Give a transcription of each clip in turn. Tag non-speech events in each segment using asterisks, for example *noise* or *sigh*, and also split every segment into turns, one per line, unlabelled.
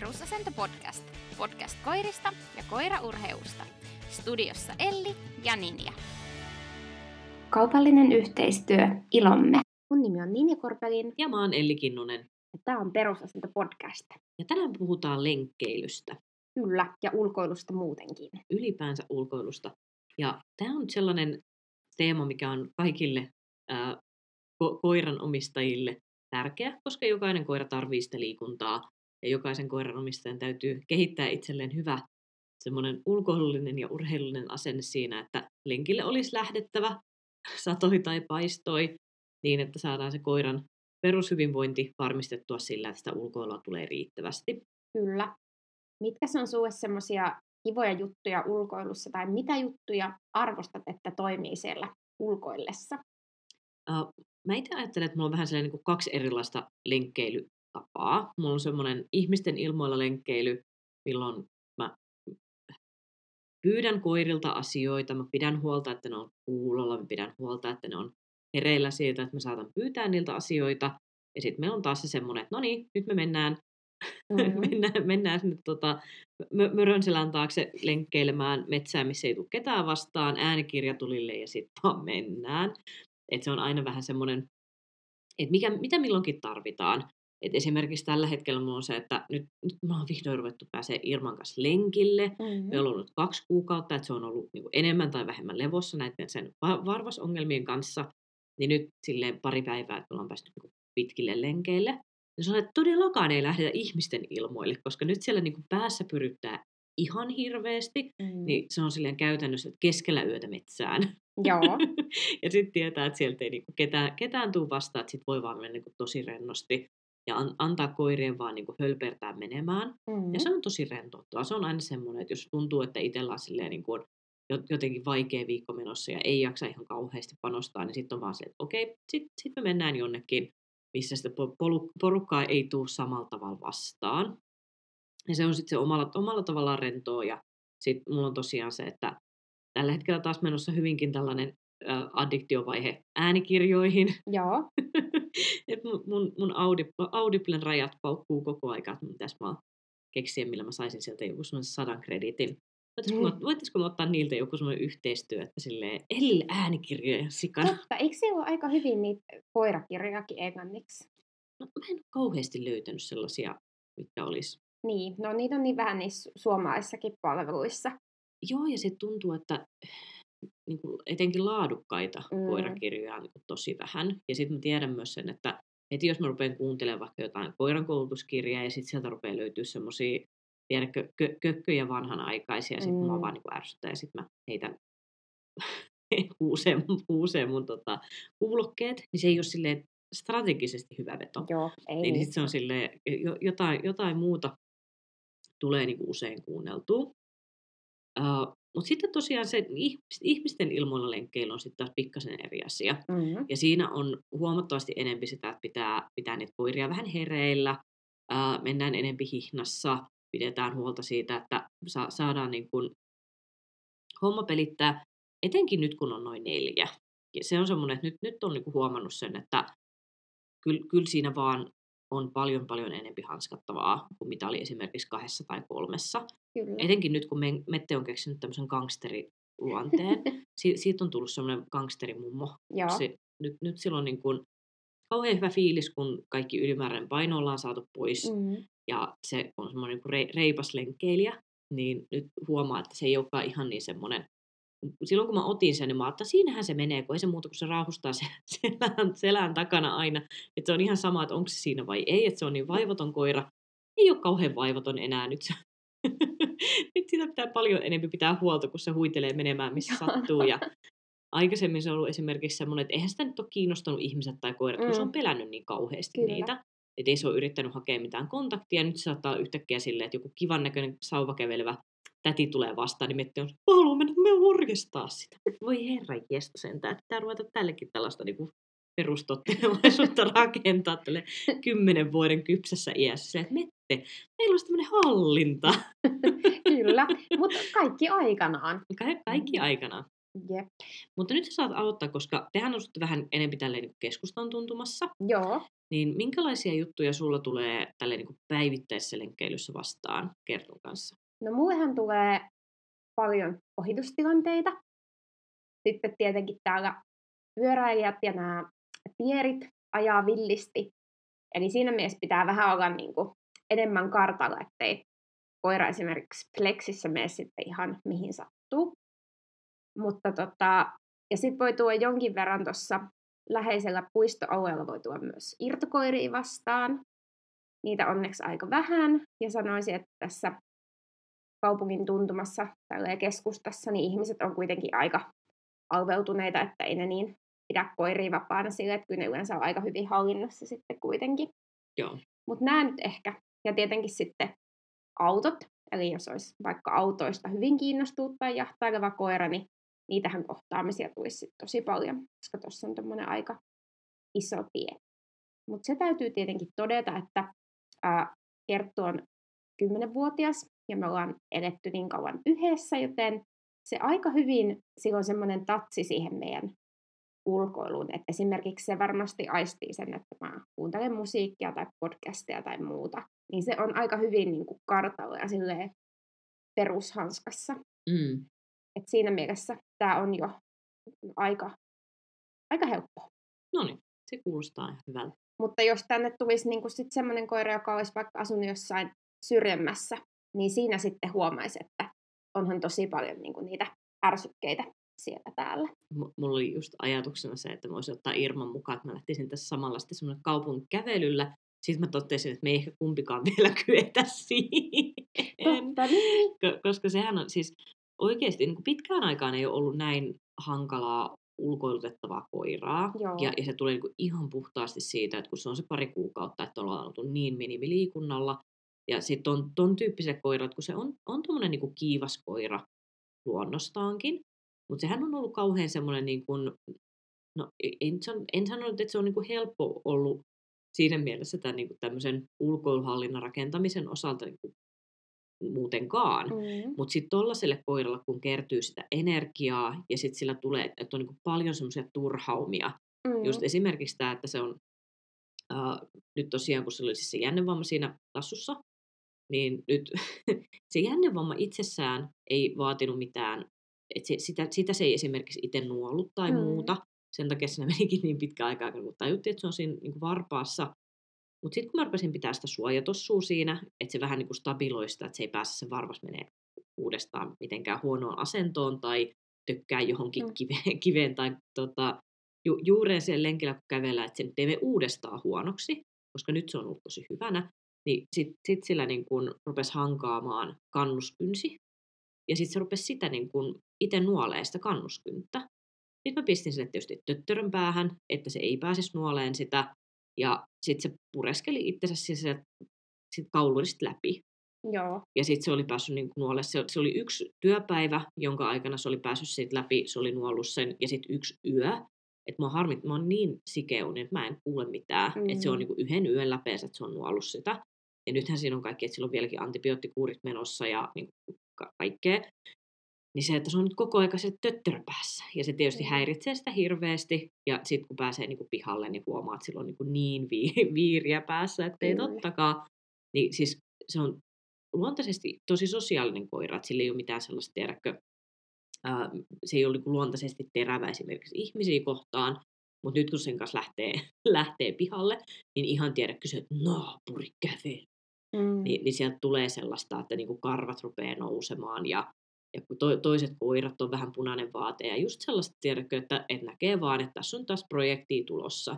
Perusasento podcast. Podcast koirista ja koiraurheusta. Studiossa Elli ja Ninja. Kaupallinen yhteistyö Ilomme. Mun nimi on Ninja Korpelin.
Ja mä oon Elli Kinnunen.
Ja tää on Perusasento podcast.
Ja tänään puhutaan lenkkeilystä.
Kyllä, ja ulkoilusta muutenkin.
Ylipäänsä ulkoilusta. Ja tämä on sellainen teema, mikä on kaikille ää, ko- koiran omistajille tärkeä, koska jokainen koira tarvitsee sitä liikuntaa ja jokaisen koiran omistajan täytyy kehittää itselleen hyvä semmoinen ulkoilullinen ja urheilullinen asenne siinä, että lenkille olisi lähdettävä, *laughs* satoi tai paistoi, niin että saadaan se koiran perushyvinvointi varmistettua sillä, että sitä ulkoilua tulee riittävästi.
Kyllä. Mitkä on sulle semmoisia kivoja juttuja ulkoilussa, tai mitä juttuja arvostat, että toimii siellä ulkoillessa?
Uh, mä itse ajattelen, että mulla on vähän sellainen niin kuin kaksi erilaista lenkkeilytapaa. Mulla on semmoinen ihmisten ilmoilla lenkkeily, milloin mä pyydän koirilta asioita, mä pidän huolta, että ne on kuulolla, mä pidän huolta, että ne on hereillä siitä, että mä saatan pyytää niiltä asioita. Ja sitten meillä on taas se semmoinen, että no niin, nyt me mennään, *laughs* mm-hmm. mennään, mennään sinne tota, mörön selän taakse lenkkeilemään metsään, missä ei tule ketään vastaan, äänikirja tulille ja sitten vaan mennään. Et se on aina vähän semmoinen, että mikä, mitä milloinkin tarvitaan. Et esimerkiksi tällä hetkellä mulla on se, että nyt, nyt mä oon vihdoin ruvettu pääsee Irman kanssa lenkille. Mm-hmm. Me on ollut kaksi kuukautta, että se on ollut niin enemmän tai vähemmän levossa näiden sen varvasongelmien kanssa. Niin nyt silleen pari päivää, että me ollaan päästy niin pitkille lenkeille. Ja se on, että todellakaan ei lähdetä ihmisten ilmoille, koska nyt siellä niin päässä pyryttää ihan hirveästi, mm. niin se on silleen käytännössä, että keskellä yötä metsään.
Joo. *laughs*
ja sitten tietää, että sieltä ei niinku ketään, ketään tule vastaan, että sit voi vaan mennä niinku tosi rennosti ja an, antaa koirien vaan niinku hölpertää menemään. Mm. Ja se on tosi rentouttavaa. Se on aina semmoinen, että jos tuntuu, että itsellä on silleen niinku jotenkin vaikea viikko menossa ja ei jaksa ihan kauheasti panostaa, niin sitten on vaan se, että okei, sitten sit me mennään jonnekin, missä sitä porukkaa ei tule samalla tavalla vastaan. Ja se on sitten se omalla, omalla tavallaan rentoa ja sitten mulla on tosiaan se, että tällä hetkellä taas menossa hyvinkin tällainen äh, addiktiovaihe äänikirjoihin.
Joo. *laughs* *laughs*
Et mun, mun, mun Audible, Audiblen rajat paukkuu koko aika, että mitäs mä keksiä, millä mä saisin sieltä joku semmoisen sadan kreditin. Voitaisiko, mm. voitaisiko me ottaa niiltä joku semmoinen yhteistyö, että silleen Ellille äänikirjoja sikana.
Totta, eikö se ole aika hyvin niitä koirakirjojakin englanniksi?
No, mä en ole kauheasti löytänyt sellaisia, mitkä olisi.
Niin, no niitä on niin vähän niissä suomalaisissakin palveluissa.
Joo, ja se tuntuu, että niin kuin etenkin laadukkaita mm. koirakirjoja niin tosi vähän. Ja sitten mä tiedän myös sen, että heti jos mä rupean kuuntelemaan vaikka jotain koiran koulutuskirjaa ja sitten sieltä rupeaa löytyä semmoisia tiedätkö, kö- kökköjä vanhanaikaisia, ja sitten mm. mä vaan niin ärsyttää, ja sitten mä heitän *laughs* kuuseen, kuuseen mun tota, kuulokkeet, niin se ei ole silleen strategisesti hyvä veto.
Joo, ei
niin sitten se on silleen, jotain, jotain muuta tulee niin kuin usein kuunneltua. Uh, mutta sitten tosiaan se ihmisten ilmoilla lenkkeily on sitten taas pikkasen eri asia. Mm-hmm. Ja siinä on huomattavasti enempi sitä, että pitää, pitää niitä koiria vähän hereillä, uh, mennään enempi hihnassa, pidetään huolta siitä, että sa- saadaan niin kun homma pelittää, etenkin nyt kun on noin neljä. Ja se on semmoinen, että nyt, nyt on niin huomannut sen, että kyllä, kyllä siinä vaan on paljon paljon enempi hanskattavaa kuin mitä oli esimerkiksi kahdessa tai kolmessa. Kyllä. Etenkin nyt, kun Mette on keksinyt tämmöisen gangsteriluonteen. *laughs* si- siitä on tullut semmoinen gangsterimummo. Se, nyt, nyt silloin niin kuin kauhean hyvä fiilis, kun kaikki ylimääräinen paino ollaan saatu pois. Mm-hmm. Ja se on semmoinen niin reipas lenkkeilijä. Niin nyt huomaa, että se ei olekaan ihan niin semmoinen silloin kun mä otin sen, niin mä että siinähän se menee, kun ei se muuta kuin se rauhustaa se *laughs* selän, selän takana aina. Että se on ihan sama, että onko se siinä vai ei, että se on niin vaivaton koira. Ei ole kauhean vaivaton enää nyt. *laughs* nyt siitä pitää paljon enemmän pitää huolta, kun se huitelee menemään, missä sattuu. Ja aikaisemmin se on ollut esimerkiksi semmoinen, että eihän sitä nyt ole kiinnostanut ihmiset tai koirat, mm. kun se on mm. pelännyt niin kauheasti Kyllä. niitä. Että ei se ole yrittänyt hakea mitään kontaktia. Nyt se saattaa yhtäkkiä silleen, että joku kivan näköinen sauva kävelevä täti tulee vastaan, niin Metti on, mä haluan mennä, mä sitä. Voi herra jestä sentään, että pitää ruveta tällekin tällaista niin perustottelevaisuutta *laughs* rakentaa tälle kymmenen vuoden kypsässä iässä. Että Mette, meillä olisi tämmöinen hallinta. *laughs*
Kyllä, mutta kaikki aikanaan.
Ka- kaikki aikanaan.
Jep.
Mutta nyt sä saat aloittaa, koska tehän asutte vähän enemmän tälleen niin keskustan tuntumassa.
Joo.
Niin minkälaisia juttuja sulla tulee tälle niin päivittäisessä lenkkeilyssä vastaan Kertun kanssa?
No mullehan tulee paljon ohitustilanteita. Sitten tietenkin täällä pyöräilijät ja nämä tierit ajaa villisti. Eli siinä mielessä pitää vähän olla niin kuin enemmän kartalla, ettei koira esimerkiksi flexissä mene sitten ihan mihin sattuu. Mutta tota, ja sitten voi tuoda jonkin verran tuossa läheisellä puistoalueella voi tuoda myös irtokoiria vastaan. Niitä onneksi aika vähän. Ja sanoisin, että tässä kaupungin tuntumassa tällä keskustassa, niin ihmiset on kuitenkin aika alveutuneita, että ei ne niin pidä koiria vapaana sille, että kyllä ne yleensä on aika hyvin hallinnassa sitten kuitenkin.
Joo.
Mutta nämä nyt ehkä. Ja tietenkin sitten autot, eli jos olisi vaikka autoista hyvin kiinnostunut tai jahtaileva koira, niin niitähän kohtaamisia tulisi tosi paljon, koska tuossa on tuommoinen aika iso tie. Mutta se täytyy tietenkin todeta, että ää, Kerttu on 10-vuotias ja me ollaan eletty niin kauan yhdessä, joten se aika hyvin silloin semmoinen tatsi siihen meidän ulkoiluun. että esimerkiksi se varmasti aistii sen, että mä kuuntelen musiikkia tai podcastia tai muuta. Niin se on aika hyvin niin kuin kartalla ja silleen perushanskassa.
Mm.
Et siinä mielessä tämä on jo aika, aika helppoa.
No niin, se kuulostaa ihan hyvältä.
Mutta jos tänne tulisi niin sit semmoinen koira, joka olisi vaikka asunut jossain syrjemmässä, niin siinä sitten huomaisi, että onhan tosi paljon niin kuin niitä ärsykkeitä siellä täällä.
M- mulla oli just ajatuksena se, että mä voisin ottaa Irman mukaan, että mä lähtisin tässä samalla sitten semmoinen kaupungin kävelyllä. Sitten mä totesin, että me ei ehkä kumpikaan *laughs* vielä kyetä siihen.
Totta niin.
Koska sehän on siis oikeasti niin kuin pitkään aikaan ei ole ollut näin hankalaa ulkoilutettavaa koiraa. Ja, ja se tulee niin kuin ihan puhtaasti siitä, että kun se on se pari kuukautta, että ollaan oltu niin minimiliikunnalla. Ja sitten on ton tyyppiset koirat, kun se on, on tuommoinen niin kiivas koira luonnostaankin, mutta sehän on ollut kauhean semmoinen, niin kuin, no en, en sanonut, että se on niin kuin helppo ollut siinä mielessä tämän niin kuin tämmöisen ulkoiluhallinnan rakentamisen osalta niin kuin muutenkaan. Mm. Mutta sitten tuollaiselle koiralle, kun kertyy sitä energiaa ja sitten sillä tulee, että on niin kuin paljon semmoisia turhaumia. Mm. Just esimerkiksi tämä, että se on äh, nyt tosiaan, kun se oli siis se jännevamma siinä tassussa, niin nyt *laughs* se jännevamma itsessään ei vaatinut mitään et se, sitä, sitä se ei esimerkiksi itse nuollut tai mm. muuta. Sen takia se *laughs* menikin niin pitkä aikaa, kun tajuttiin, että se on siinä niin kuin varpaassa. Mutta sitten kun mä rupesin pitää sitä suojatossua siinä, että se vähän niin kuin stabiloista, että se ei pääse se varvas menee uudestaan mitenkään huonoon asentoon tai tökkää johonkin mm. kiveen, *laughs* kiveen tai tota, ju, juureen sen lenkillä, kun kävellään, että se nyt ei mene uudestaan huonoksi, koska nyt se on ollut tosi hyvänä, niin sitten sit sillä niin kun rupesi hankaamaan kannuskynsi, ja sitten se rupesi sitä niin kun itse nuolee sitä kannuskynttä. Sitten mä pistin sille tietysti töttörön päähän, että se ei pääsisi nuoleen sitä. Ja sitten se pureskeli itsensä sieltä sit kaulurista läpi.
Joo.
Ja sitten se oli päässyt niin nuolle. Se, se, oli yksi työpäivä, jonka aikana se oli päässyt siitä läpi, se oli nuollut sen. Ja sitten yksi yö. Että mä oon harmit, mä oon niin sikeuni, että mä en kuule mitään. Mm. Että se on niin yhden yön läpeensä, että se on nuollut sitä. Ja nythän siinä on kaikki, että sillä on vieläkin antibioottikuurit menossa ja niin kaikkea. Niin se, että se on nyt koko ajan se töttöröpäässä. Ja se tietysti mm. häiritsee sitä hirveästi. Ja sitten kun pääsee niin kuin pihalle, niin huomaa, että sillä on niin, kuin niin vi- viiriä päässä, että ei mm. tottakaan. Niin siis se on luontaisesti tosi sosiaalinen koira, että sillä ei ole mitään sellaista, tiedäkö, ää, se ei ole niin luontaisesti terävä esimerkiksi ihmisiä kohtaan, mutta nyt kun sen kanssa lähtee, *laughs* lähtee pihalle, niin ihan tiedätkö se, että naapuri käveli. Mm. Niin, niin sieltä tulee sellaista, että niin kuin karvat rupeaa nousemaan ja ja kun to, toiset koirat on vähän punainen vaate ja just sellaista, tiedätkö, että, että näkee vaan, että tässä on taas projekti tulossa.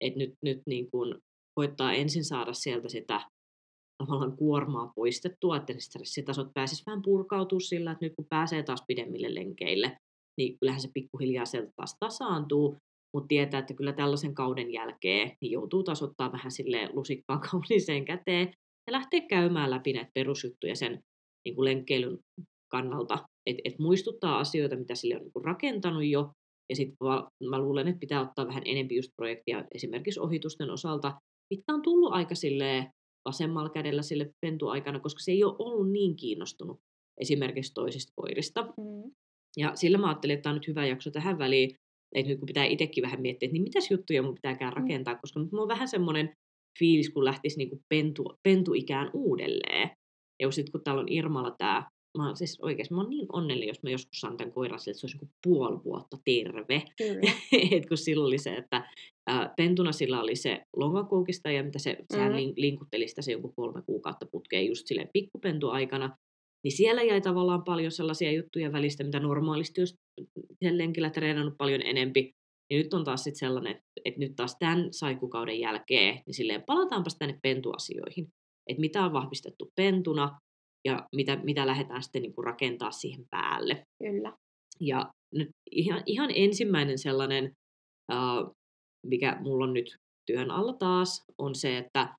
Että nyt, nyt niin kuin koittaa ensin saada sieltä sitä tavallaan kuormaa poistettua, että ne stressitasot pääsisi vähän purkautua sillä, että nyt kun pääsee taas pidemmille lenkeille, niin kyllähän se pikkuhiljaa sieltä taas tasaantuu, mutta tietää, että kyllä tällaisen kauden jälkeen niin joutuu taas ottaa vähän sille lusikkaa *laughs* kauniiseen käteen ja lähteä käymään läpi näitä perusjuttuja sen niin kuin lenkkeilyn kannalta, että et muistuttaa asioita, mitä sille on niin rakentanut jo, ja sitten mä luulen, että pitää ottaa vähän enemmän just projektia esimerkiksi ohitusten osalta, mitkä on tullut aika sille vasemmalla kädellä sille pentu aikana, koska se ei ole ollut niin kiinnostunut esimerkiksi toisista koirista. Mm. Ja sillä mä ajattelin, että tämä on nyt hyvä jakso tähän väliin, että nyt kun pitää itsekin vähän miettiä, että niin mitäs juttuja mun pitääkään
Mm.
rakentaa, koska nyt mulla on vähän semmoinen fiilis, kun lähtisi niinku pentu, pentuikään uudelleen. Ja sitten kun täällä on Irmalla tämä, mä oon siis oikeasti, mä oon niin onnellinen, jos mä joskus saan tämän koiran sille, että se olisi niinku puoli vuotta terve.
Kyllä. *laughs*
Et kun silloin oli se, että ää, pentuna sillä oli se lonkakoukista ja mitä se, mm. sehän
Mm.
lin- linkutteli sitä se joku kolme kuukautta putkeen just silleen pikkupentuaikana. Niin siellä jäi tavallaan paljon sellaisia juttuja välistä, mitä normaalisti olisi sen lenkillä treenannut paljon enempi. Niin nyt on taas sit sellainen, että, että nyt taas tämän saikukauden jälkeen, niin silleen palataanpas tänne pentuasioihin. Että mitä on vahvistettu pentuna ja mitä, mitä lähdetään sitten niin rakentaa siihen päälle.
Kyllä.
Ja nyt ihan, ihan ensimmäinen sellainen, uh, mikä mulla on nyt työn alla taas, on se, että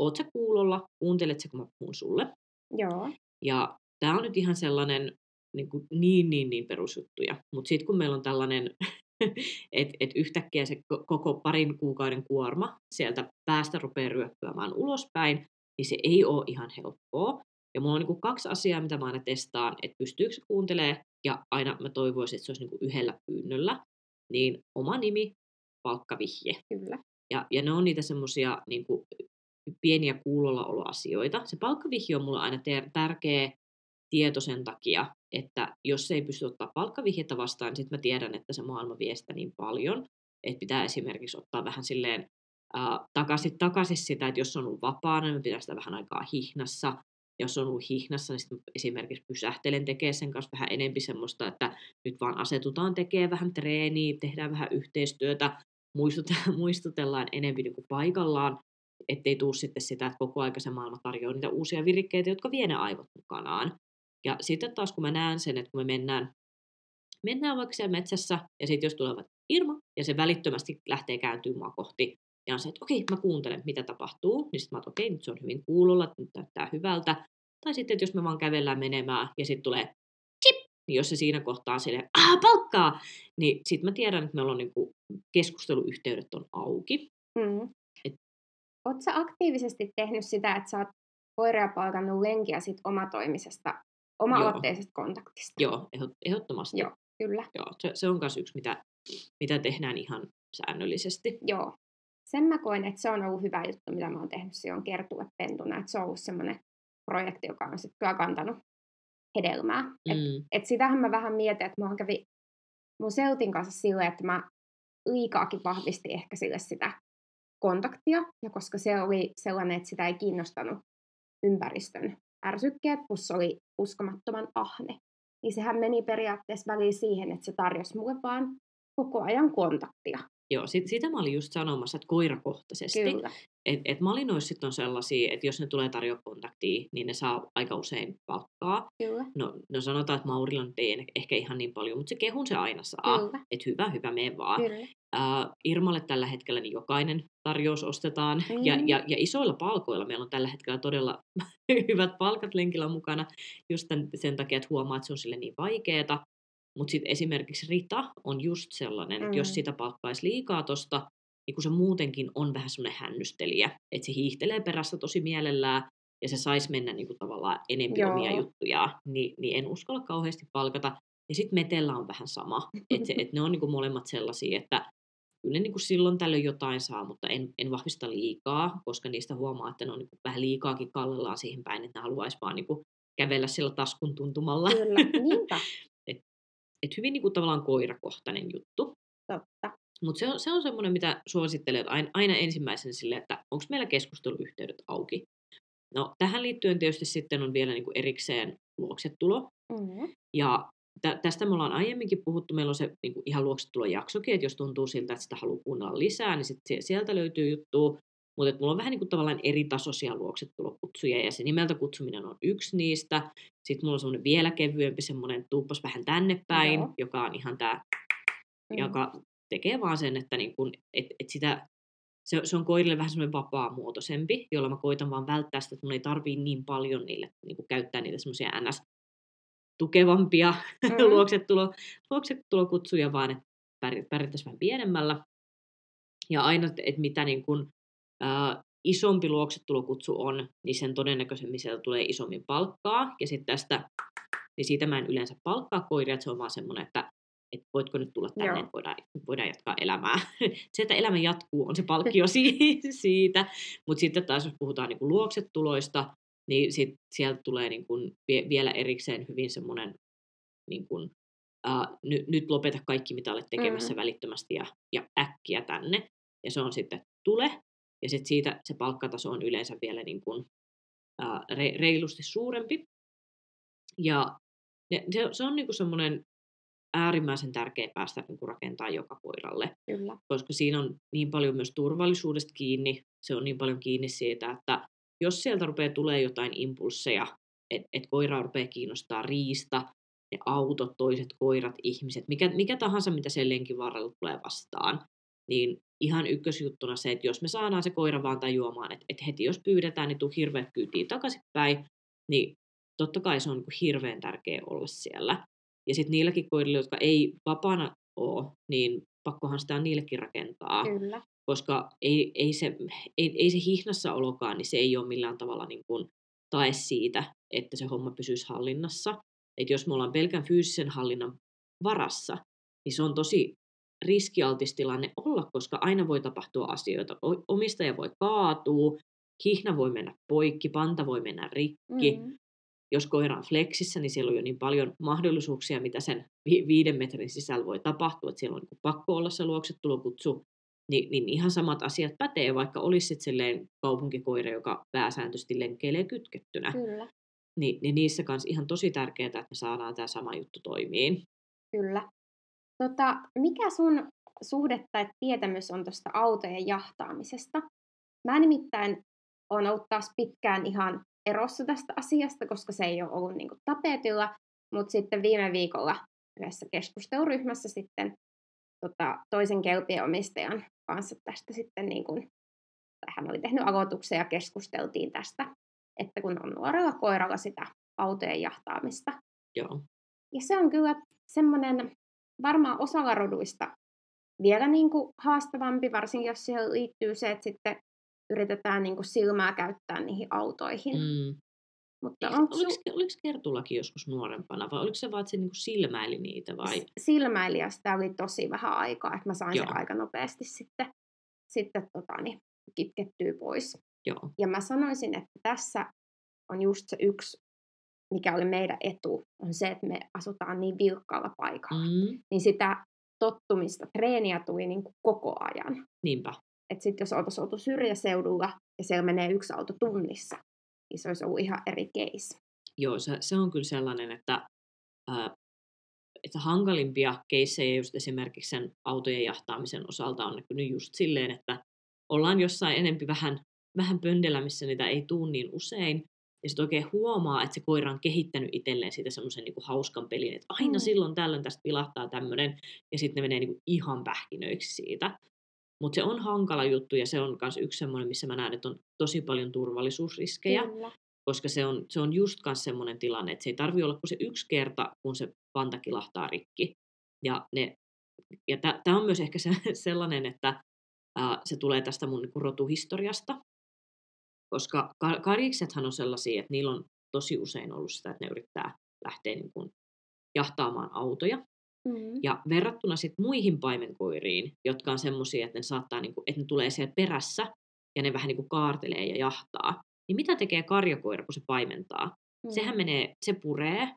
oot sä kuulolla, kuuntelet sä, kun mä puhun sulle.
Joo.
Ja tämä on nyt ihan sellainen niin, kuin niin, niin, niin perusjuttuja. Mutta sitten kun meillä on tällainen, *laughs* että et yhtäkkiä se ko- koko parin kuukauden kuorma sieltä päästä rupeaa ryöppyämään ulospäin, niin se ei ole ihan helppoa. Ja mulla on niin kuin kaksi asiaa, mitä mä aina testaan, että pystyykö se kuuntelee, ja aina mä toivoisin, että se olisi niin kuin yhdellä pyynnöllä. Niin oma nimi, palkkavihje.
Kyllä.
Ja, ja ne on niitä semmoisia niin pieniä kuulollaoloasioita. Se palkkavihje on mulle aina ter- tärkeä tieto sen takia, että jos ei pysty ottaa palkkavihjettä vastaan, niin sitten mä tiedän, että se maailma vie sitä niin paljon, että pitää esimerkiksi ottaa vähän silleen äh, takaisin, takaisin sitä, että jos on ollut vapaana, niin pitää sitä vähän aikaa hihnassa. Jos on ollut hihnassa, niin sitten esimerkiksi pysähtelen tekemään sen kanssa vähän enempi semmoista, että nyt vaan asetutaan tekemään vähän treeniä, tehdään vähän yhteistyötä, *laughs* muistutellaan, muistutellaan enemmän niin kuin paikallaan, ettei tuu sitten sitä, että koko aika se maailma tarjoaa niitä uusia virikkeitä, jotka vie ne aivot mukanaan. Ja sitten taas kun mä näen sen, että kun me mennään, mennään vaikka siellä metsässä, ja sitten jos tulee Irma, ja se välittömästi lähtee kääntymään kohti, ja on se, että okei, mä kuuntelen, mitä tapahtuu, niin sitten mä oon, okei, nyt se on hyvin kuulolla, nyt näyttää hyvältä. Tai sitten, että jos me vaan kävellään menemään, ja sitten tulee chip, niin jos se siinä kohtaa on silleen, ah, palkkaa, niin sitten mä tiedän, että meillä on niinku keskusteluyhteydet on auki.
Mm.
Et-
Oletko sä aktiivisesti tehnyt sitä, että sä oot koiria palkannut lenkiä sit omatoimisesta, oma-aloitteisesta kontaktista?
Joo, ehdot, ehdottomasti.
Joo. Kyllä.
Joo, se, se on myös yksi, mitä, mitä tehdään ihan säännöllisesti.
Joo. Sen mä koen, että se on ollut hyvä juttu, mitä mä oon tehnyt silloin kertuepentuna. Että se on ollut semmoinen projekti, joka on sitten kyllä kantanut hedelmää. Mm. Et, et sitähän mä vähän mietin, että mä kävi mun Seutin kanssa silleen, että mä liikaakin vahvisti ehkä sille sitä kontaktia. Ja koska se oli sellainen, että sitä ei kiinnostanut ympäristön ärsykkeet, plus se oli uskomattoman ahne. Niin sehän meni periaatteessa väliin siihen, että se tarjosi mulle vaan koko ajan kontaktia.
Joo, sit, sitä mä olin just sanomassa, että koirakohtaisesti.
Kyllä.
Et, et malinoissa sit on sellaisia, että jos ne tulee tarjoa kontaktia, niin ne saa aika usein palkkaa.
Kyllä.
No, no sanotaan, että Maurilla nyt ei ehkä ihan niin paljon, mutta se kehun se aina saa. Että hyvä, hyvä, mene vaan.
Kyllä.
Uh, Irmalle tällä hetkellä niin jokainen tarjous ostetaan. Mm. Ja, ja, ja isoilla palkoilla meillä on tällä hetkellä todella *laughs* hyvät palkat lenkillä mukana. Just tämän, sen takia, että huomaa, että se on sille niin vaikeeta. Mutta sitten esimerkiksi Rita on just sellainen, että jos
Mm.
sitä palkkaisi liikaa tosta, niin kun se muutenkin on vähän semmoinen hännystelijä, että se hiihtelee perässä tosi mielellään ja se saisi mennä niin kuin tavallaan enemmän
Joo.
omia juttujaan, niin, niin en uskalla kauheasti palkata. Ja sitten Metellä on vähän sama, että et ne on niin kuin molemmat sellaisia, että kyllä ne niin kuin silloin tällöin jotain saa, mutta en, en vahvista liikaa, koska niistä huomaa, että ne on niin kuin vähän liikaakin kallellaan siihen päin, että ne haluaisi vaan niin kuin kävellä sillä taskun tuntumalla.
Kyllä. Niinpä. *laughs*
Et hyvin niin kuin tavallaan koirakohtainen juttu.
Totta.
Mutta se on, se on semmoinen, mitä suosittelen että aina, aina ensimmäisen sille, että onko meillä keskusteluyhteydet auki. No tähän liittyen tietysti sitten on vielä niin kuin erikseen luoksetulo.
Mm.
Ja tä, tästä me ollaan aiemminkin puhuttu, meillä on se niin kuin ihan luoksetulojaksokin, että jos tuntuu siltä, että sitä haluaa kuunnella lisää, niin sit sieltä löytyy juttu. Mutta mulla on vähän niin kuin tavallaan eri tasoisia luoksetulokutsuja, ja se nimeltä kutsuminen on yksi niistä. Sitten mulla on semmoinen vielä kevyempi, semmoinen tuuppas vähän tänne päin,
Joo.
joka on ihan tämä
Mm.
joka tekee vaan sen, että niin kun, et, et sitä, se, se on koirille vähän semmoinen vapaamuotoisempi, jolla mä koitan vaan välttää sitä, että mun ei tarvii niin paljon niille niin kuin käyttää niitä semmoisia ns tukevampia
Mm. *laughs*
mm. luoksetulo, luoksetulokutsuja, vaan että pär- pärjättäisiin vähän pienemmällä. Ja aina, että et mitä niin kun, ää, isompi luoksetulokutsu on, niin sen todennäköisemmin sieltä tulee isommin palkkaa. Ja sitten tästä niin siitä mä en yleensä palkkaa koiria, että se on vaan semmoinen, että että voitko nyt tulla tänne, että voidaan, voidaan jatkaa elämää. *laughs* se, että elämä jatkuu, on se palkkio *laughs* siitä. Mutta sitten taas, jos puhutaan niin kuin luoksetuloista, niin sit sieltä tulee niin kuin vielä erikseen hyvin semmoinen, niin kuin, uh, nyt, nyt lopeta kaikki, mitä olet tekemässä mm. välittömästi ja, ja äkkiä tänne. Ja se on sitten tule. Ja sitten siitä se palkkataso on yleensä vielä niin kuin, uh, re, reilusti suurempi. Ja ne, se, se on niin kuin semmoinen äärimmäisen tärkeä päästä niin kuin rakentaa joka koiralle.
Kyllä.
Koska siinä on niin paljon myös turvallisuudesta kiinni. Se on niin paljon kiinni siitä, että jos sieltä rupeaa tulee jotain impulseja, että et koira rupeaa kiinnostaa riista, ne autot, toiset koirat, ihmiset, mikä, mikä tahansa, mitä sen lenkin varrella tulee vastaan, niin ihan ykkösjuttuna se, että jos me saadaan se koira vaan tajuamaan, että, että heti jos pyydetään, niin tuu hirveät kyytiin takaisinpäin, niin totta kai se on niin hirveän tärkeä olla siellä. Ja sitten niilläkin koirilla, jotka ei vapaana ole, niin pakkohan sitä niillekin rakentaa.
Kyllä.
Koska ei, ei, se, ei, ei se hihnassa olokaan, niin se ei ole millään tavalla niin kuin tae siitä, että se homma pysyisi hallinnassa. Että jos me ollaan pelkän fyysisen hallinnan varassa, niin se on tosi riskialtis tilanne olla, koska aina voi tapahtua asioita. Omistaja voi kaatua, hihna voi mennä poikki, panta voi mennä rikki, mm jos koira on fleksissä, niin siellä on jo niin paljon mahdollisuuksia, mitä sen vi- viiden metrin sisällä voi tapahtua, että siellä on niin pakko olla se luoksetulokutsu, niin, niin ihan samat asiat pätee, vaikka olisi sitten kaupunkikoira, joka pääsääntöisesti lenkkeilee kytkettynä.
Kyllä.
Ni, niin niissä kanssa ihan tosi tärkeää, että me saadaan tämä sama juttu toimiin.
Kyllä. Tota, mikä sun suhde tai tietämys on tuosta autojen jahtaamisesta? Mä nimittäin olen ollut taas pitkään ihan erossa tästä asiasta, koska se ei ole ollut niin kuin tapetilla, mutta sitten viime viikolla yhdessä keskusteluryhmässä sitten tota, toisen kelpien omistajan kanssa tästä sitten, niin kuin, tai hän oli tehnyt aloituksen ja keskusteltiin tästä, että kun on nuorella koiralla sitä autojen jahtaamista.
Joo.
Ja se on kyllä semmoinen varmaan osalla roduista vielä niin kuin haastavampi, varsinkin jos siihen liittyy se, että sitten yritetään niin kuin silmää käyttää niihin autoihin.
Mm. Mutta Eikö, oliko, su- oliko Kertulakin joskus nuorempana vai oliko se vaan, että se niin kuin silmäili niitä? Vai?
Silmäili ja sitä oli tosi vähän aikaa, että mä sain Joo. sen aika nopeasti sitten, sitten tota, niin, kitkettyä pois.
Joo.
Ja mä sanoisin, että tässä on just se yksi, mikä oli meidän etu, on se, että me asutaan niin vilkkaalla paikalla.
Mm.
Niin sitä tottumista, treeniä tuli niin kuin koko ajan.
Niinpä
että sitten jos oltaisiin oltu syrjäseudulla ja siellä menee yksi auto tunnissa, niin se olisi ollut ihan eri case.
Joo, se, se on kyllä sellainen, että, ää, että hankalimpia keissejä just esimerkiksi sen autojen jahtaamisen osalta on näkynyt just silleen, että ollaan jossain enempi vähän, vähän pöndellä, missä niitä ei tuu niin usein, ja sitten oikein huomaa, että se koira on kehittänyt itselleen siitä semmoisen niin hauskan pelin, että aina mm. silloin tällöin tästä vilahtaa tämmöinen, ja sitten ne menee niin kuin ihan pähkinöiksi siitä. Mutta se on hankala juttu ja se on myös yksi semmoinen, missä mä näen, että on tosi paljon turvallisuusriskejä.
Kyllä.
Koska se on, se on just myös semmoinen tilanne, että se ei tarvi olla kuin se yksi kerta, kun se panta kilahtaa rikki. Ja, ne, ja tämä on myös ehkä se, *laughs* sellainen, että ää, se tulee tästä mun niinku, rotuhistoriasta. Koska kar- kariksethan on sellaisia, että niillä on tosi usein ollut sitä, että ne yrittää lähteä niin kuin, jahtaamaan autoja.
Mm.
Ja verrattuna sit muihin paimenkoiriin, jotka on semmoisia, että ne saattaa, niinku, että ne tulee siellä perässä ja ne vähän niinku kaartelee ja jahtaa, niin mitä tekee karjakoira, kun se paimentaa? Mm. Sehän menee, se puree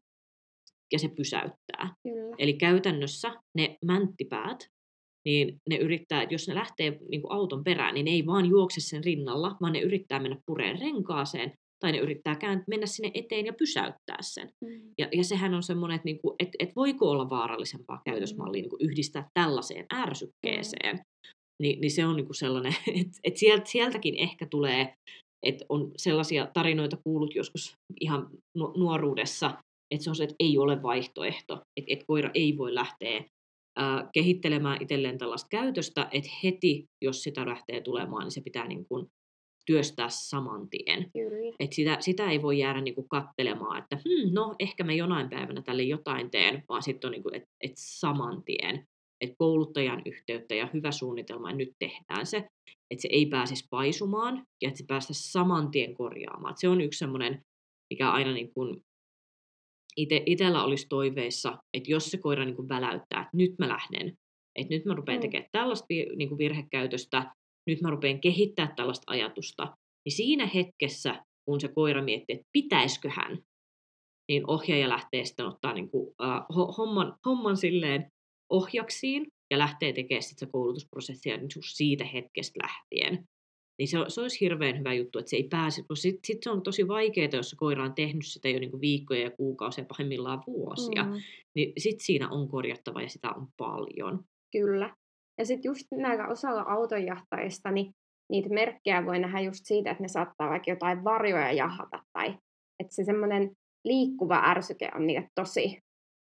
ja se pysäyttää.
Kyllä.
Eli käytännössä ne mänttipäät, niin ne yrittää, että jos ne lähtee niin kuin auton perään, niin ne ei vaan juokse sen rinnalla, vaan ne yrittää mennä pureen renkaaseen tai ne yrittää käänt- mennä sinne eteen ja pysäyttää sen.
Mm.
Ja, ja sehän on semmoinen, että niinku, et, et voiko olla vaarallisempaa käytösmallia niinku yhdistää tällaiseen ärsykkeeseen. Mm. Ni, niin se on niinku sellainen, *laughs* että et sielt, sieltäkin ehkä tulee, että on sellaisia tarinoita kuullut joskus ihan nuoruudessa, että se on se, että ei ole vaihtoehto, että et koira ei voi lähteä ää, kehittelemään itselleen tällaista käytöstä, että heti, jos sitä lähtee tulemaan, niin se pitää niin kuin työstää saman tien. Et sitä, sitä ei voi jäädä niinku kattelemaan, että hmm, no ehkä mä jonain päivänä tälle jotain teen, vaan sitten on niinku, että et saman tien. Että kouluttajan yhteyttä ja hyvä suunnitelma, ja nyt tehdään se. Että se ei pääsisi paisumaan ja että se päästä saman tien korjaamaan. Et se on yksi semmoinen, mikä aina niin kuin ite, itellä olisi toiveissa, että jos se koira niin kuin väläyttää, että nyt mä lähden, että nyt mä rupean mm. tekemään tällaista niin kuin virhekäytöstä, nyt mä rupean kehittämään tällaista ajatusta, niin siinä hetkessä, kun se koira miettii, että pitäisikö hän, niin ohjaaja lähtee sitten ottaa niin kuin, uh, homman, homman silleen ohjaksiin ja lähtee tekemään sitten se koulutusprosessia niin siitä hetkestä lähtien. Niin se, se olisi hirveän hyvä juttu, että se ei pääse, kun sitten sit se on tosi vaikeaa, jos se koira on tehnyt sitä jo niin kuin viikkoja ja kuukausia, pahimmillaan vuosia. Mm. Niin sitten siinä on korjattava ja sitä on paljon.
Kyllä. Ja sitten just näillä osalla autonjahtajista, niin niitä merkkejä voi nähdä just siitä, että ne saattaa vaikka jotain varjoja jahata, tai että se semmoinen liikkuva ärsyke on niille tosi,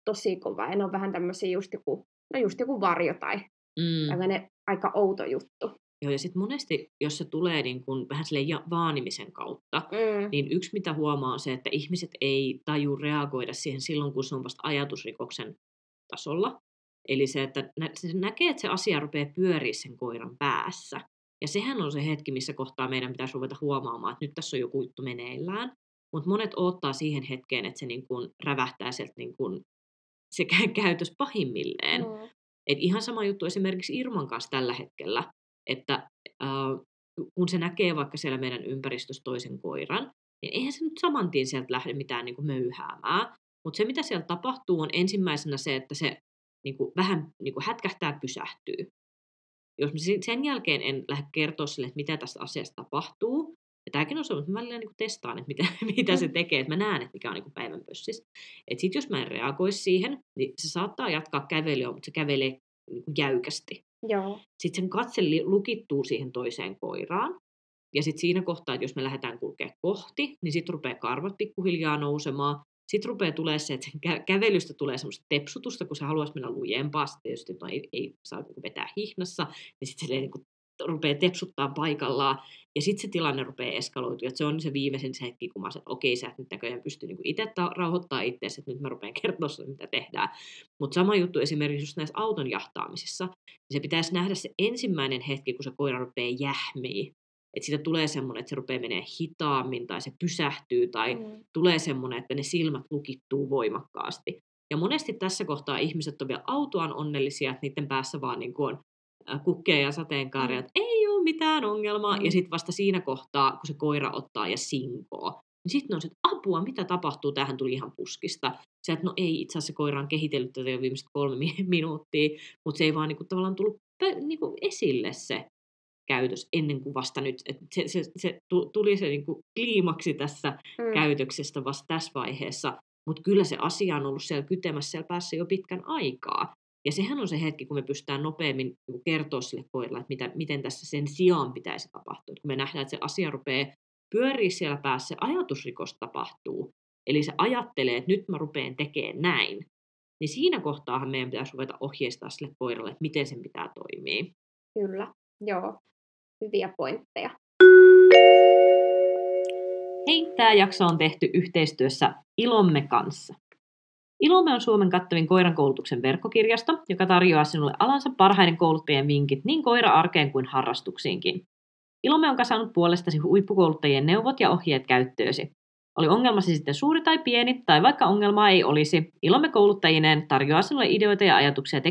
tosi kova. Ja ne on vähän tämmöisiä just joku, no just joku varjo tai mm. tällainen aika outo juttu.
Joo, ja sitten monesti, jos se tulee niin kun vähän sille vaanimisen kautta, mm. niin yksi mitä huomaa on se, että ihmiset ei taju reagoida siihen silloin, kun se on vasta ajatusrikoksen tasolla. Eli se, että se näkee, että se asia rupeaa pyöriä sen koiran päässä. Ja sehän on se hetki, missä kohtaa meidän pitäisi ruveta huomaamaan, että nyt tässä on joku juttu meneillään. Mutta monet odottaa siihen hetkeen, että se niin kun rävähtää sieltä niin kun se käytös pahimmilleen. Mm. Et ihan sama juttu esimerkiksi Irman kanssa tällä hetkellä, että äh, kun se näkee vaikka siellä meidän ympäristössä toisen koiran, niin eihän se nyt saman tien sieltä lähde mitään niin kuin möyhäämään. Mutta se, mitä siellä tapahtuu, on ensimmäisenä se, että se niin kuin, vähän niin kuin hätkähtää pysähtyy. Jos mä sen jälkeen en lähde kertoa sille, että mitä tästä asiasta tapahtuu, ja tämäkin on se, että mä välillä niin testaan, että mitä, *laughs* mitä se mm. tekee, että mä näen, että mikä on niin päivän pössissä. Että sitten jos mä en reagoisi siihen, niin se saattaa jatkaa kävelyä, mutta se kävelee niin jäykästi.
Joo.
Sitten sen katse lukittuu siihen toiseen koiraan. Ja sitten siinä kohtaa, että jos me lähdetään kulkea kohti, niin sitten rupeaa karvat pikkuhiljaa nousemaan. Sitten rupeaa tulee se, että kä- kävelystä tulee semmoista tepsutusta, kun se haluaisi mennä lujempaa. Sitten tietysti no ei, ei saa niinku vetää hihnassa. Niin sitten se niin rupeaa tepsuttaa paikallaan, ja sitten se tilanne rupeaa eskaloitumaan. Se on se viimeisen se hetki, kun mä sanoin, että okei, sä et nyt näköjään pysty niinku itse rauhoittaa itseäsi, että nyt mä rupean kertoa sinulle, mitä tehdään. Mutta sama juttu esimerkiksi just näissä auton jahtaamisissa, niin se pitäisi nähdä se ensimmäinen hetki, kun se koira rupeaa jähmiä. Että siitä tulee semmoinen, että se rupeaa menee hitaammin, tai se pysähtyy, tai mm. tulee semmoinen, että ne silmät lukittuu voimakkaasti. Ja monesti tässä kohtaa ihmiset on vielä autoan onnellisia, että niiden päässä vaan niin kuin on kukkeja ja sateenkaaria, mm. että ei ole mitään ongelmaa. Mm. Ja sitten vasta siinä kohtaa, kun se koira ottaa ja sinkoo, niin sitten on se, että apua, mitä tapahtuu, tähän tuli ihan puskista. Se, että no ei, itse asiassa se koira on kehitellyt tätä jo viimeiset kolme *laughs* minuuttia, mutta se ei vaan niinku, tavallaan tullut niinku, esille se käytös ennen kuin vasta nyt, että se, se, se tuli se niinku kliimaksi tässä mm. käytöksestä vasta tässä vaiheessa, mutta kyllä se asia on ollut siellä kytemässä siellä päässä jo pitkän aikaa. Ja sehän on se hetki, kun me pystytään nopeammin niin kertoa sille koiralle, että mitä, miten tässä sen sijaan pitäisi tapahtua. Kun me nähdään, että se asia rupeaa pyöriä siellä päässä, se ajatusrikos tapahtuu. Eli se ajattelee, että nyt mä rupean tekemään näin. Niin siinä kohtaahan meidän pitäisi ruveta ohjeistaa sille koiralle, että miten sen pitää toimia.
Kyllä, joo. Hyviä pointteja.
Hei, tämä jakso on tehty yhteistyössä Ilomme kanssa. Ilomme on Suomen kattavin koiran koulutuksen verkkokirjasto, joka tarjoaa sinulle alansa parhaiden kouluttajien vinkit niin koira-arkeen kuin harrastuksiinkin. Ilomme on kasannut puolestasi huippukouluttajien neuvot ja ohjeet käyttöösi. Oli ongelmasi sitten suuri tai pieni, tai vaikka ongelmaa ei olisi, Ilomme kouluttajineen tarjoaa sinulle ideoita ja ajatuksia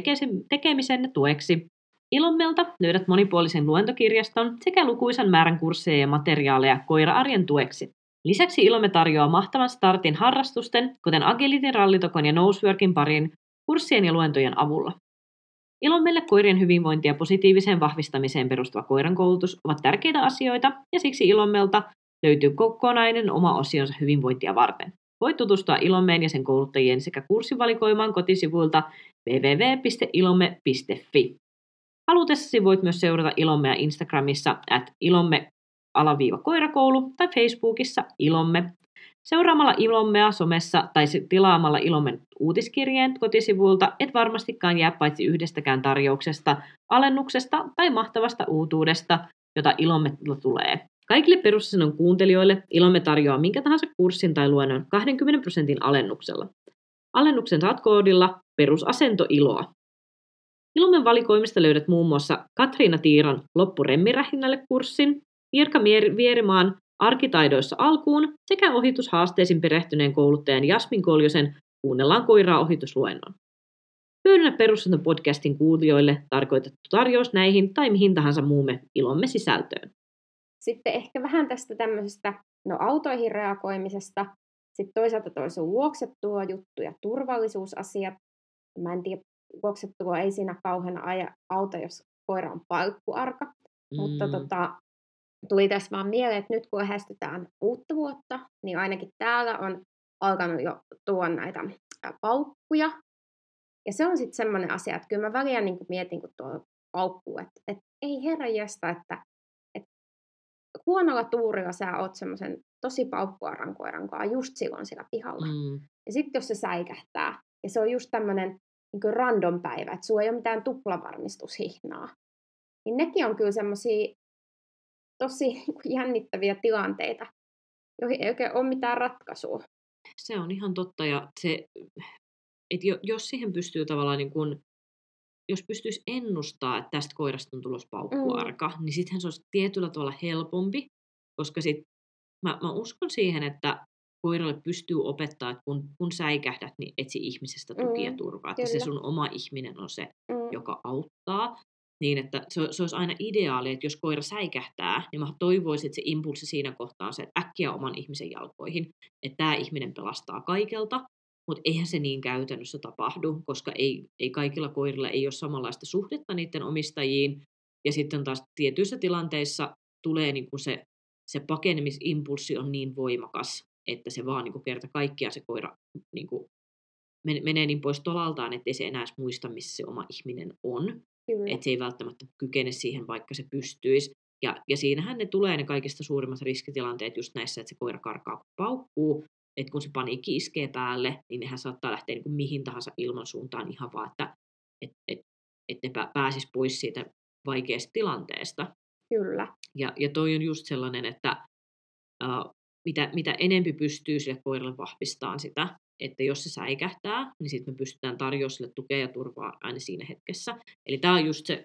tekemisenne tueksi. Ilommelta löydät monipuolisen luentokirjaston sekä lukuisan määrän kursseja ja materiaaleja koira-arjen tueksi. Lisäksi Ilomme tarjoaa mahtavan startin harrastusten, kuten agilitin, rallitokon ja noseworkin pariin kurssien ja luentojen avulla. Ilommelle koirien hyvinvointia ja positiiviseen vahvistamiseen perustuva koiran koulutus ovat tärkeitä asioita, ja siksi Ilommelta löytyy kokonainen oma osionsa hyvinvointia varten. Voit tutustua Ilommeen ja sen kouluttajien sekä kurssivalikoimaan kotisivuilta www.ilomme.fi. Halutessasi voit myös seurata Ilommea Instagramissa at ilomme alaviiva koirakoulu tai Facebookissa Ilomme. Seuraamalla Ilommea somessa tai tilaamalla Ilommen uutiskirjeen kotisivulta et varmastikaan jää paitsi yhdestäkään tarjouksesta, alennuksesta tai mahtavasta uutuudesta, jota Ilomme tulee. Kaikille perussanon kuuntelijoille Ilomme tarjoaa minkä tahansa kurssin tai luennon 20 prosentin alennuksella. Alennuksen saat koodilla perusasento iloa. Ilomen valikoimista löydät muun muassa Katriina Tiiran Loppuremmirähinnälle kurssin, Irka Vierimaan arkitaidoissa alkuun sekä ohitushaasteisiin perehtyneen kouluttajan Jasmin Koljosen Kuunnellaan koiraa ohitusluennon. Hyödynnä podcastin kuulijoille tarkoitettu tarjous näihin tai mihin tahansa muumme ilomme sisältöön.
Sitten ehkä vähän tästä tämmöisestä no, autoihin reagoimisesta. Sitten toisaalta toi sun juoksettua juttu ja turvallisuusasiat. Mä en tiedä, juoksettua ei siinä kauheana aja, auta, jos koira on paikkuarka. Mm. Mutta tota, tuli tässä vaan mieleen, että nyt kun lähestytään uutta vuotta, niin ainakin täällä on alkanut jo tuoda näitä paukkuja. Ja se on sitten semmoinen asia, että kyllä mä väliä niin mietin, kun tuo paukkuu, että, että ei herra jästä, että, että huonolla tuurilla sä oot semmoisen tosi paukkuaran koiran kanssa just silloin siellä pihalla. Mm. Ja sitten jos se säikähtää, ja se on just tämmöinen niin random päivä, että sulla ei ole mitään tuplavarmistushihnaa, niin nekin on kyllä semmoisia tosi *laughs* niin jännittäviä tilanteita, joihin ei oikein ole mitään ratkaisua.
Se on ihan totta, ja se, että jos siihen pystyy tavallaan niin kuin, jos pystyisi ennustaa, että tästä koirasta on tulossa paukkuarka, mm. niin sittenhän se olisi tietyllä tavalla helpompi, koska sit mä, mä uskon siihen, että koiralle pystyy opettaa, että kun, kun säikähdät, niin etsi ihmisestä tukia mm, turvaa. Että se sun oma ihminen on se, mm. joka auttaa. Niin, että se, se olisi aina ideaali, että jos koira säikähtää, niin mä toivoisin, että se impulssi siinä kohtaa on se, että äkkiä oman ihmisen jalkoihin. Että tämä ihminen pelastaa kaikelta, mutta eihän se niin käytännössä tapahdu, koska ei, ei kaikilla koirilla ei ole samanlaista suhdetta niiden omistajiin. Ja sitten taas tietyissä tilanteissa tulee niin kuin se, se pakenemisimpulssi on niin voimakas, että se vaan niin kuin kerta kaikkiaan se koira niin kuin menee niin pois tolaltaan, ettei se enää muista, missä se oma ihminen on. Että se ei välttämättä kykene siihen, vaikka se pystyisi. Ja, ja siinähän ne tulee ne kaikista suurimmat riskitilanteet just näissä, että se koira karkaa kun paukkuu, että kun se paniikki iskee päälle, niin nehän saattaa lähteä niin kuin mihin tahansa ilmansuuntaan ihan vaan, että et, et, et ne pääsis pois siitä vaikeasta tilanteesta.
Kyllä.
Ja, ja toi on just sellainen, että uh, mitä, mitä enempi pystyy sille koiralle vahvistamaan sitä, että jos se säikähtää, niin sitten me pystytään tarjoamaan sille tukea ja turvaa aina siinä hetkessä. Eli tämä on just se,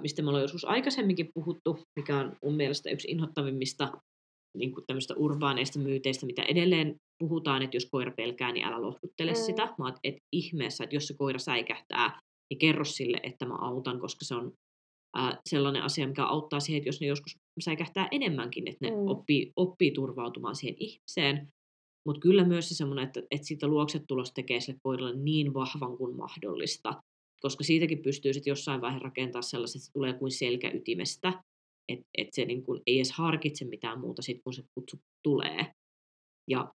mistä me ollaan joskus aikaisemminkin puhuttu, mikä on mun mielestä yksi inhottavimmista niin kuin tämmöistä urbaaneista myyteistä, mitä edelleen puhutaan, että jos koira pelkää, niin älä lohduttele mm. sitä. Mä että ihmeessä, että jos se koira säikähtää, niin kerro sille, että mä autan, koska se on ää, sellainen asia, mikä auttaa siihen, että jos ne joskus säikähtää enemmänkin, että ne mm. oppii, oppii turvautumaan siihen ihmiseen. Mutta kyllä myös se semmoinen, että, että siitä luoksetulos tekee sille koiralle niin vahvan kuin mahdollista, koska siitäkin pystyy sitten jossain vaiheessa rakentamaan sellaiset, että se tulee kuin selkäytimestä, että et se niin kun ei edes harkitse mitään muuta sitten, kun se kutsu tulee. Ja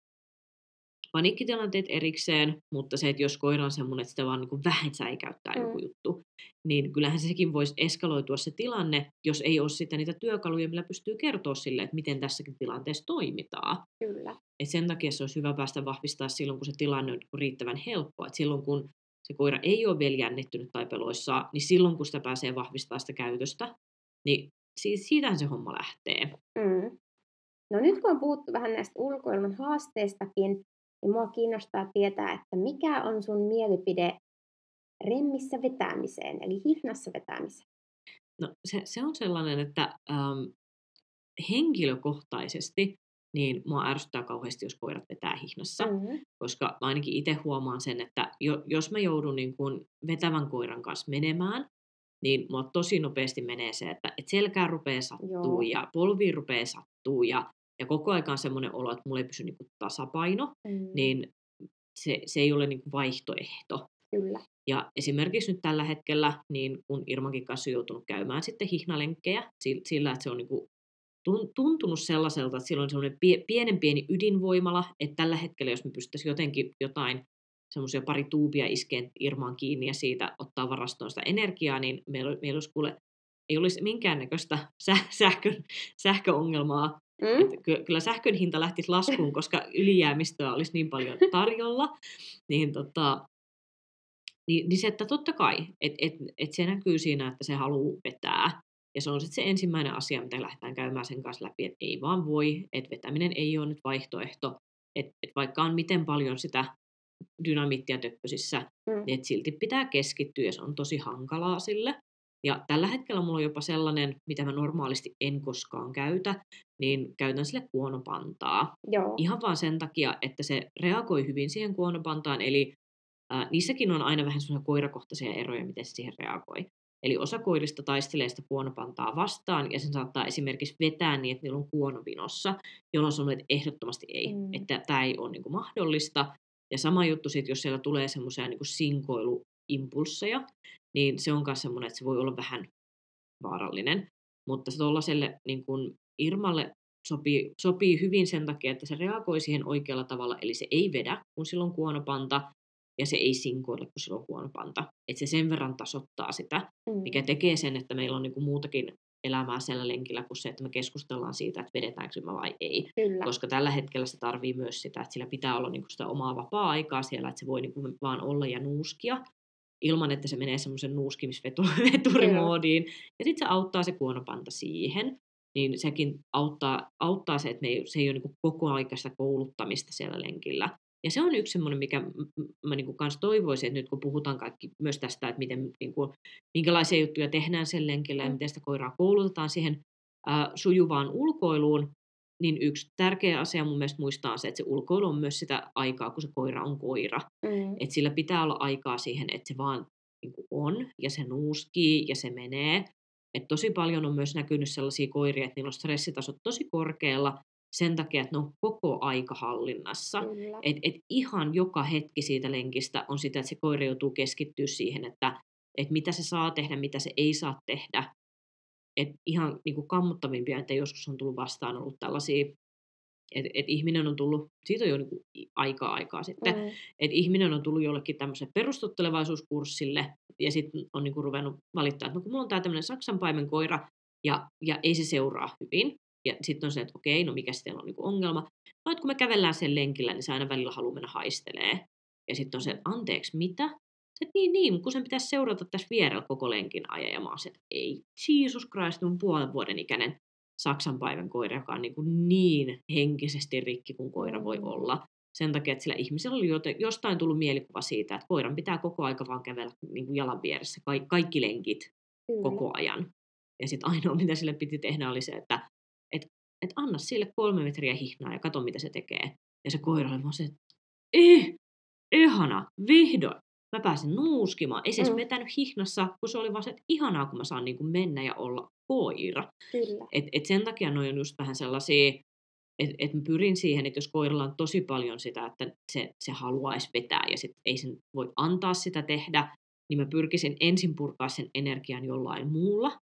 paniikkitilanteet erikseen, mutta se, että jos koira on semmoinen, että sitä vaan niin vähän säikäyttää mm. joku juttu, niin kyllähän sekin voisi eskaloitua se tilanne, jos ei ole sitten niitä työkaluja, millä pystyy kertoa sille, että miten tässäkin tilanteessa toimitaan.
Kyllä.
Et sen takia se olisi hyvä päästä vahvistaa silloin, kun se tilanne on riittävän helppo. Et silloin, kun se koira ei ole vielä jännittynyt tai peloissaan, niin silloin, kun sitä pääsee vahvistamaan sitä käytöstä, niin siitähän se homma lähtee.
Mm. No nyt kun on puhuttu vähän näistä ulkoilman haasteistakin, niin mua kiinnostaa tietää, että mikä on sun mielipide remmissä vetämiseen, eli hihnassa vetämiseen?
No se, se on sellainen, että ähm, henkilökohtaisesti niin mua ärsyttää kauheasti, jos koirat vetää hihnassa, mm-hmm. koska ainakin itse huomaan sen, että jo, jos mä joudun niin kun vetävän koiran kanssa menemään, niin mua tosi nopeasti menee se, että et selkää rupeaa sattuu Joo. ja polvi rupeaa sattuu ja, ja koko ajan semmoinen olo, että mulla ei pysy niin tasapaino, mm. niin se, se ei ole niin vaihtoehto.
Kyllä.
Ja esimerkiksi nyt tällä hetkellä, niin kun Irmankin kanssa on joutunut käymään sitten hihnalenkkejä sillä, että se on niin kuin tuntunut sellaiselta, että silloin on semmoinen pienen pieni ydinvoimala, että tällä hetkellä, jos me pystyttäisiin jotenkin jotain semmoisia pari tuubia iskeen Irmaan kiinni ja siitä ottaa varastoon sitä energiaa, niin meillä, meillä olisi kuule, ei olisi minkäännäköistä sähkön, sähköongelmaa. Mm? Että kyllä sähkön hinta lähtisi laskuun, koska ylijäämistöä olisi niin paljon tarjolla. Niin, tota, niin, niin se, että totta kai, että et, et se näkyy siinä, että se haluaa vetää. Ja se on sitten se ensimmäinen asia, mitä lähdetään käymään sen kanssa läpi, että ei vaan voi, että vetäminen ei ole nyt vaihtoehto. Että et vaikka on miten paljon sitä dynamittia töppösissä, mm. niin että silti pitää keskittyä ja se on tosi hankalaa sille. Ja tällä hetkellä mulla on jopa sellainen, mitä mä normaalisti en koskaan käytä, niin käytän sille kuonopantaa.
Joo.
Ihan vaan sen takia, että se reagoi hyvin siihen kuonopantaan, eli ää, niissäkin on aina vähän semmoisia koirakohtaisia eroja, miten se siihen reagoi. Eli osa koirista taistelee sitä kuonopantaa vastaan, ja sen saattaa esimerkiksi vetää niin, että niillä on kuono vinossa, jolloin sanoo, että ehdottomasti ei, mm. että tämä ei ole niin kuin mahdollista. Ja sama juttu sitten, jos siellä tulee semmoisia niin sinkoiluimpulsseja, niin se on myös semmoinen, että se voi olla vähän vaarallinen. Mutta se tuollaiselle niin kuin Irmalle sopii, sopii hyvin sen takia, että se reagoi siihen oikealla tavalla, eli se ei vedä, kun silloin kuonopanta, ja se ei sinkoile, kun silloin kuonopanta. Että se sen verran tasoittaa sitä, mm. mikä tekee sen, että meillä on niin kuin muutakin elämää siellä lenkillä kuin se, että me keskustellaan siitä, että vedetäänkö me vai ei.
Kyllä.
Koska tällä hetkellä se tarvii myös sitä, että sillä pitää olla niinku sitä omaa vapaa-aikaa siellä, että se voi niinku vaan olla ja nuuskia ilman, että se menee semmoisen nuuskimisveturimoodiin. *laughs* Ja sitten se auttaa se kuonopanta siihen. Niin sekin auttaa, auttaa se, että me ei, se ei ole niin koko aikaista kouluttamista siellä lenkillä. Ja se on yksi semmoinen, mikä mä niin kanssa toivoisin, että nyt kun puhutaan kaikki myös tästä, että miten, niin kuin, minkälaisia juttuja tehdään sen lenkillä ja mm. miten sitä koiraa koulutetaan siihen äh, sujuvaan ulkoiluun, niin yksi tärkeä asia mun mielestä muistaa on se, että se ulkoilu on myös sitä aikaa, kun se koira on koira. Mm. Että sillä pitää olla aikaa siihen, että se vaan niin kuin on ja se nuuskii ja se menee. Et tosi paljon on myös näkynyt sellaisia koiria, että niillä on stressitasot tosi korkealla sen takia, että ne on koko aika hallinnassa. Et, et ihan joka hetki siitä lenkistä on sitä, että se koira joutuu keskittyä siihen, että et mitä se saa tehdä, mitä se ei saa tehdä. Et ihan niin kuin kammottavimpia, että joskus on tullut vastaan ollut tällaisia, että et ihminen on tullut, siitä on jo niin kuin aikaa aikaa sitten, mm. että ihminen on tullut jollekin tämmöiselle perustottelevaisuuskurssille ja sitten on niin kuin ruvennut valittaa, että no kun mulla on tämä tämmöinen Saksan paimenkoira ja, ja ei se seuraa hyvin, ja sitten on se, että okei, no mikä sitten on niin ongelma. No, että kun me kävellään sen lenkillä, niin se aina välillä haluaa mennä haistelee. Ja sitten on se, että anteeksi, mitä? Se, niin, niin, kun sen pitäisi seurata tässä vierellä koko lenkin ajan. Ja mä oon se, että ei, Jesus Christ, on puolen vuoden ikäinen Saksan päivän koira, joka on niin, kuin niin henkisesti rikki kuin koira voi olla. Sen takia, että sillä ihmisellä oli joten, jostain tullut mielikuva siitä, että koiran pitää koko aika vaan kävellä niin kuin jalan vieressä, kaikki, kaikki lenkit koko ajan. Ja sitten ainoa, *laughs* mitä sille piti tehdä, oli se, että että anna sille kolme metriä hihnaa ja kato, mitä se tekee. Ja se koira oli vaan se, että eh, ihana, vihdoin. Mä pääsin nuuskimaan. Ei se mm. vetänyt hihnassa, kun se oli vaan se, että ihanaa, kun mä saan niin kuin mennä ja olla koira.
Kyllä.
Et, et sen takia noin on just vähän sellaisia, että et mä pyrin siihen, että jos koiralla on tosi paljon sitä, että se, se haluaisi vetää ja sit ei sen voi antaa sitä tehdä, niin mä pyrkisin ensin purkaa sen energian jollain muulla,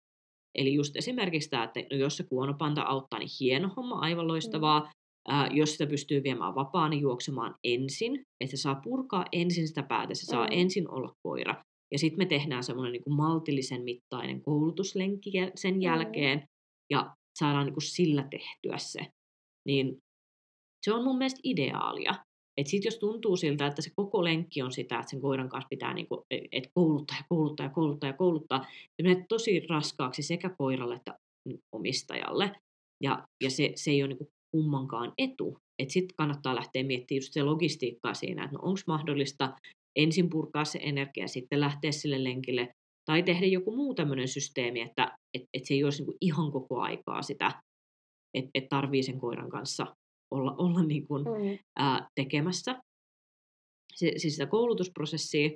Eli just esimerkiksi tämä, että no jos se kuonopanta auttaa, niin hieno homma, aivan loistavaa. Mm. Ää, jos sitä pystyy viemään vapaan, niin juoksemaan ensin, että se saa purkaa ensin sitä päätä, se saa mm. ensin olla koira. Ja sitten me tehdään semmoinen niin maltillisen mittainen koulutuslenkki sen mm. jälkeen, ja saadaan niin kuin sillä tehtyä se. Niin se on mun mielestä ideaalia. Et sit jos tuntuu siltä, että se koko lenkki on sitä, että sen koiran kanssa pitää niinku, e, et kouluttaa ja kouluttaa ja kouluttaa ja kouluttaa, se menee tosi raskaaksi sekä koiralle että omistajalle. Ja, ja se, se ei ole niinku kummankaan etu. Sitten kannattaa lähteä miettimään just se logistiikkaa siinä, että no onko mahdollista ensin purkaa se energia, sitten lähteä sille lenkille, tai tehdä joku muu tämmöinen systeemi, että et, et se ei olisi niinku ihan koko aikaa sitä, että et tarvii sen koiran kanssa olla, olla niin kuin, mm. ää, tekemässä. Se, siis sitä koulutusprosessia.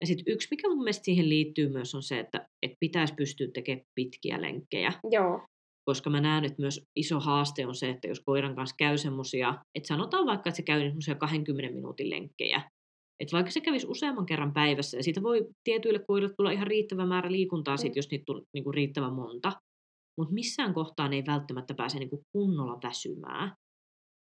Ja sitten yksi, mikä mun mielestä siihen liittyy myös, on se, että, että pitäisi pystyä tekemään pitkiä lenkkejä.
Joo.
Koska mä näen, että myös iso haaste on se, että jos koiran kanssa käy semmosia, että sanotaan vaikka, että se käy semmoisia 20 minuutin lenkkejä, että vaikka se kävisi useamman kerran päivässä, ja siitä voi tietyille koirille tulla ihan riittävä määrä liikuntaa, mm. sit, jos niitä on niin kuin riittävän monta, mutta missään kohtaa ne ei välttämättä pääse niin kuin kunnolla väsymään.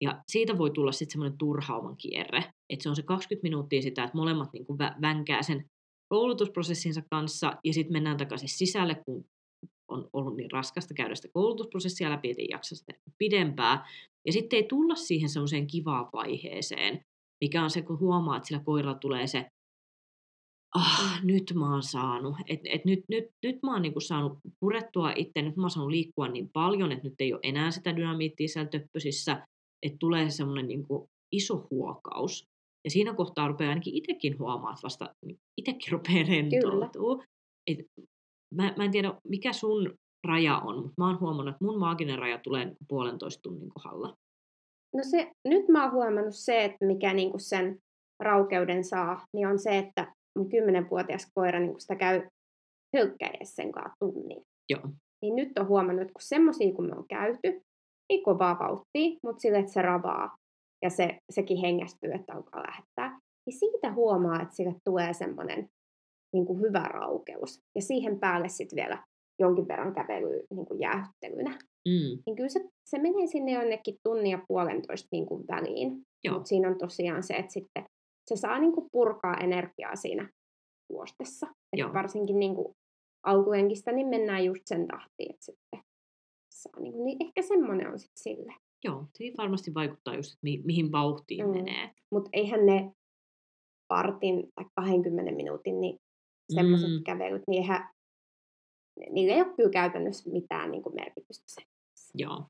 Ja siitä voi tulla sitten semmoinen turhauman kierre, että se on se 20 minuuttia sitä, että molemmat niin kuin vänkää sen koulutusprosessinsa kanssa ja sitten mennään takaisin sisälle, kun on ollut niin raskasta käydä sitä koulutusprosessia läpi, että ei jaksa sitä pidempää. Ja sitten ei tulla siihen semmoiseen kivaan vaiheeseen, mikä on se, kun huomaa, että sillä koiralla tulee se, ah, nyt mä oon saanut, että et nyt, nyt, nyt mä oon niinku saanut purettua itse, nyt mä oon saanut liikkua niin paljon, että nyt ei ole enää sitä dynamiittia siellä töppösissä, että tulee semmoinen niin iso huokaus. Ja siinä kohtaa rupeaa ainakin itsekin huomaa, että vasta niin itsekin rupeaa *laughs* rentoutua. Et mä, mä en tiedä mikä sun raja on, mutta mä oon huomannut, että mun maaginen raja tulee puolentoista tunnin kohdalla.
No se, nyt mä oon huomannut se, että mikä niinku sen raukeuden saa, niin on se, että mun kymmenenvuotias koira niin sitä käy hölkkäiessä sen kanssa tunnin.
Joo.
Niin nyt on huomannut, että kun semmosia kun me on käyty, ei kovaa vauhtia, mutta sille, että se ravaa ja se, sekin hengästyy, että alkaa lähettää, niin siitä huomaa, että sille tulee semmoinen niin kuin hyvä raukeus. Ja siihen päälle sitten vielä jonkin verran kävely niin kuin.
Mm.
Niin kyllä se, se menee sinne jonnekin tunnin ja puolentoista niin kuin väliin. Mutta siinä on tosiaan se, että sitten se saa niin kuin purkaa energiaa siinä juostessa. Että varsinkin niin kuin alkulenkistä niin mennään just sen tahtiin, että sitten saa niin, niin ehkä semmoinen on sitten sille.
Joo, se varmasti vaikuttaa just, että mi- mihin vauhtiin mm. menee.
Mutta eihän ne vartin tai 20 minuutin niin semmoiset mm. kävelyt, niin eihän, niillä ei ole kyllä käytännössä mitään niin kuin merkitystä se.
Joo.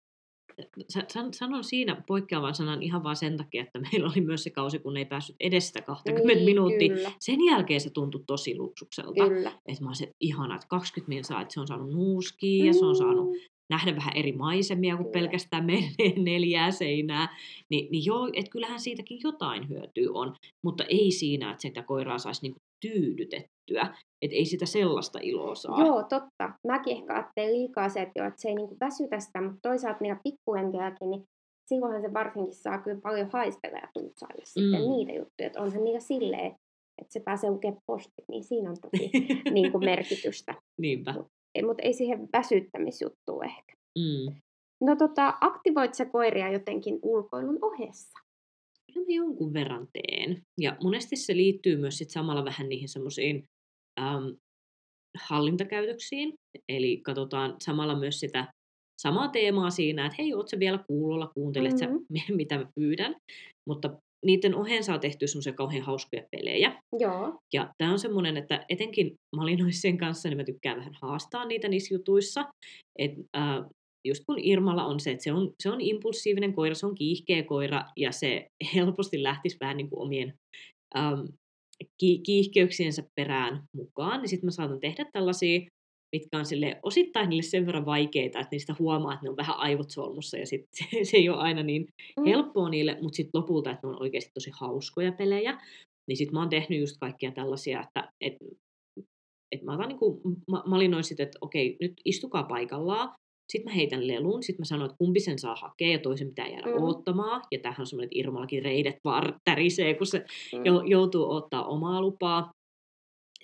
Sanon siinä poikkeavan sanan ihan vaan sen takia, että meillä oli myös se kausi, kun ei päässyt edes sitä 20 niin, minuuttia. Kyllä. Sen jälkeen se tuntui tosi luksukselta.
Kyllä.
Että mä olisin, että ihana, että 20 minuuttia, että se on saanut nuuskia mm. ja se on saanut mm. Nähdä vähän eri maisemia kuin pelkästään *laughs* meidän neljää seinää. Ni, niin joo, että kyllähän siitäkin jotain hyötyä on, mutta ei siinä, että sitä koiraa saisi niinku tyydytettyä. Että ei sitä sellaista iloa saa.
Joo, totta. Mäkin ehkä ajattelin liikaa se, että, jo, että se ei niinku väsytä sitä, mutta toisaalta niillä pikkulenkeilläkin, niin silloinhan se varsinkin saa kyllä paljon haistella ja tuutsailla mm. sitten niitä juttuja. Että onhan niillä silleen, että se pääsee lukemaan postit, niin siinä on toki *laughs* niin kuin merkitystä.
Niinpä.
Mutta mut ei siihen väsyttämisjuttuun ehkä.
Mm.
No tota, aktivoit sä koiria jotenkin ulkoilun ohessa?
Kyllä mä jonkun verran teen. Ja monesti se liittyy myös sit samalla vähän niihin semmoisiin ähm, hallintakäytöksiin. Eli katsotaan samalla myös sitä samaa teemaa siinä, että hei, oot sä vielä kuulolla, kuuntelet mm-hmm. sä, *laughs* mitä mä pyydän. Mutta niiden oheen saa tehtyä semmoisia kauhean hauskoja pelejä.
Joo.
Ja tämä on semmoinen, että etenkin malinoissien kanssa niin mä tykkään vähän haastaa niitä niissä jutuissa. Et, äh, just kun Irmalla on se, että se on, se on impulsiivinen koira, se on kiihkeä koira ja se helposti lähtisi vähän niin kuin omien ähm, ki- kiihkeyksiensä perään mukaan, niin sitten mä saatan tehdä tällaisia, mitkä on sille osittain niille sen verran vaikeita, että niistä huomaa, että ne on vähän aivot solmussa ja sitten *laughs* se, se ei ole aina niin mm. helppoa niille, mutta sitten lopulta, että ne on oikeasti tosi hauskoja pelejä, niin sitten mä oon tehnyt just kaikkia tällaisia, että et, et mä otan niinku, mä, malinoin sitten, että okei, nyt istukaa paikallaan, sitten mä heitän lelun, sitten mä sanon, että kumpi sen saa hakea ja toisen pitää jäädä mm. oottamaan. Ja tähän on semmoinen, että Irmallakin reidet vaan tärisee, kun se mm. joutuu ottaa omaa lupaa.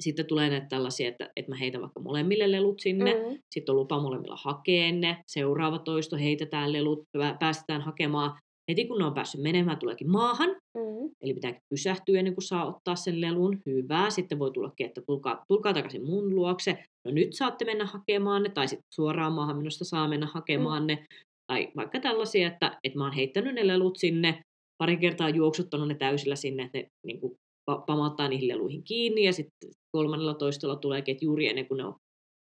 Sitten tulee näitä tällaisia, että, että mä heitän vaikka molemmille lelut sinne. Mm. Sitten on lupa molemmilla hakea ne. Seuraava toisto heitetään lelut, päästetään hakemaan. Heti kun ne on päässyt menemään, tuleekin maahan.
Mm.
Eli pitää pysähtyä ennen kuin saa ottaa sen lelun. Hyvä. Sitten voi tulla, että tulkaa, tulkaa takaisin mun luokse. No nyt saatte mennä hakemaan ne. Tai sitten suoraan maahan minusta saa mennä hakemaan mm. ne. Tai vaikka tällaisia, että, että mä oon heittänyt ne lelut sinne. Pari kertaa juoksuttanut ne täysillä sinne, että ne niin kuin, pamauttaa niihin leluihin kiinni. Ja sitten kolmannella toistolla tuleekin, että juuri ennen kuin ne on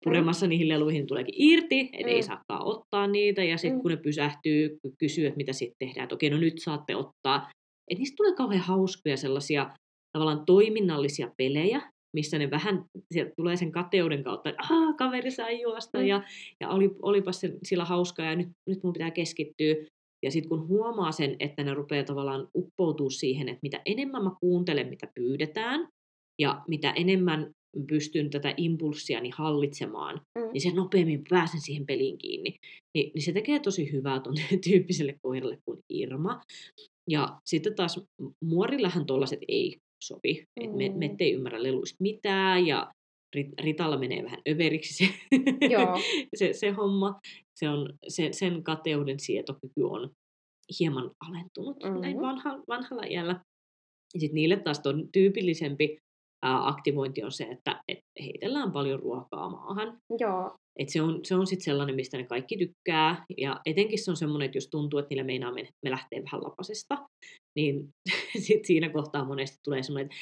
puremassa mm. niihin leluihin tuleekin irti, että mm. ei saakaan ottaa niitä, ja sitten mm. kun ne pysähtyy, kysyy, että mitä sitten tehdään, että okei, no nyt saatte ottaa. Että niistä tulee kauhean hauskoja sellaisia tavallaan toiminnallisia pelejä, missä ne vähän, sieltä tulee sen kateuden kautta, että kaveri sai juosta, mm. ja, ja oli, olipas se, sillä hauskaa, ja nyt, nyt mun pitää keskittyä. Ja sitten kun huomaa sen, että ne rupeaa tavallaan uppoutuu siihen, että mitä enemmän mä kuuntelen, mitä pyydetään, ja mitä enemmän pystyn tätä impulssiani hallitsemaan, mm. niin se nopeammin pääsen siihen peliin kiinni. Ni, niin se tekee tosi hyvää tuon *laughs* tyyppiselle koiralle kuin Irma. Ja sitten taas muorillahan tuollaiset ei sopi. Mm. Et me, me ei ymmärrä leluista mitään ja Ritalla menee vähän överiksi se, *laughs*
Joo. *laughs*
se, se homma. Se on, se, sen kateuden sietokyky on hieman alentunut mm-hmm. näin vanha, vanhalla iällä. Sitten niille taas on tyypillisempi aktivointi on se, että et heitellään paljon ruokaa maahan.
Joo.
Et se on, se on sitten sellainen, mistä ne kaikki tykkää. Ja etenkin se on semmoinen, että jos tuntuu, että niillä meinaa me, me lähtee vähän lapasesta, niin *laughs* sit siinä kohtaa monesti tulee semmoinen, että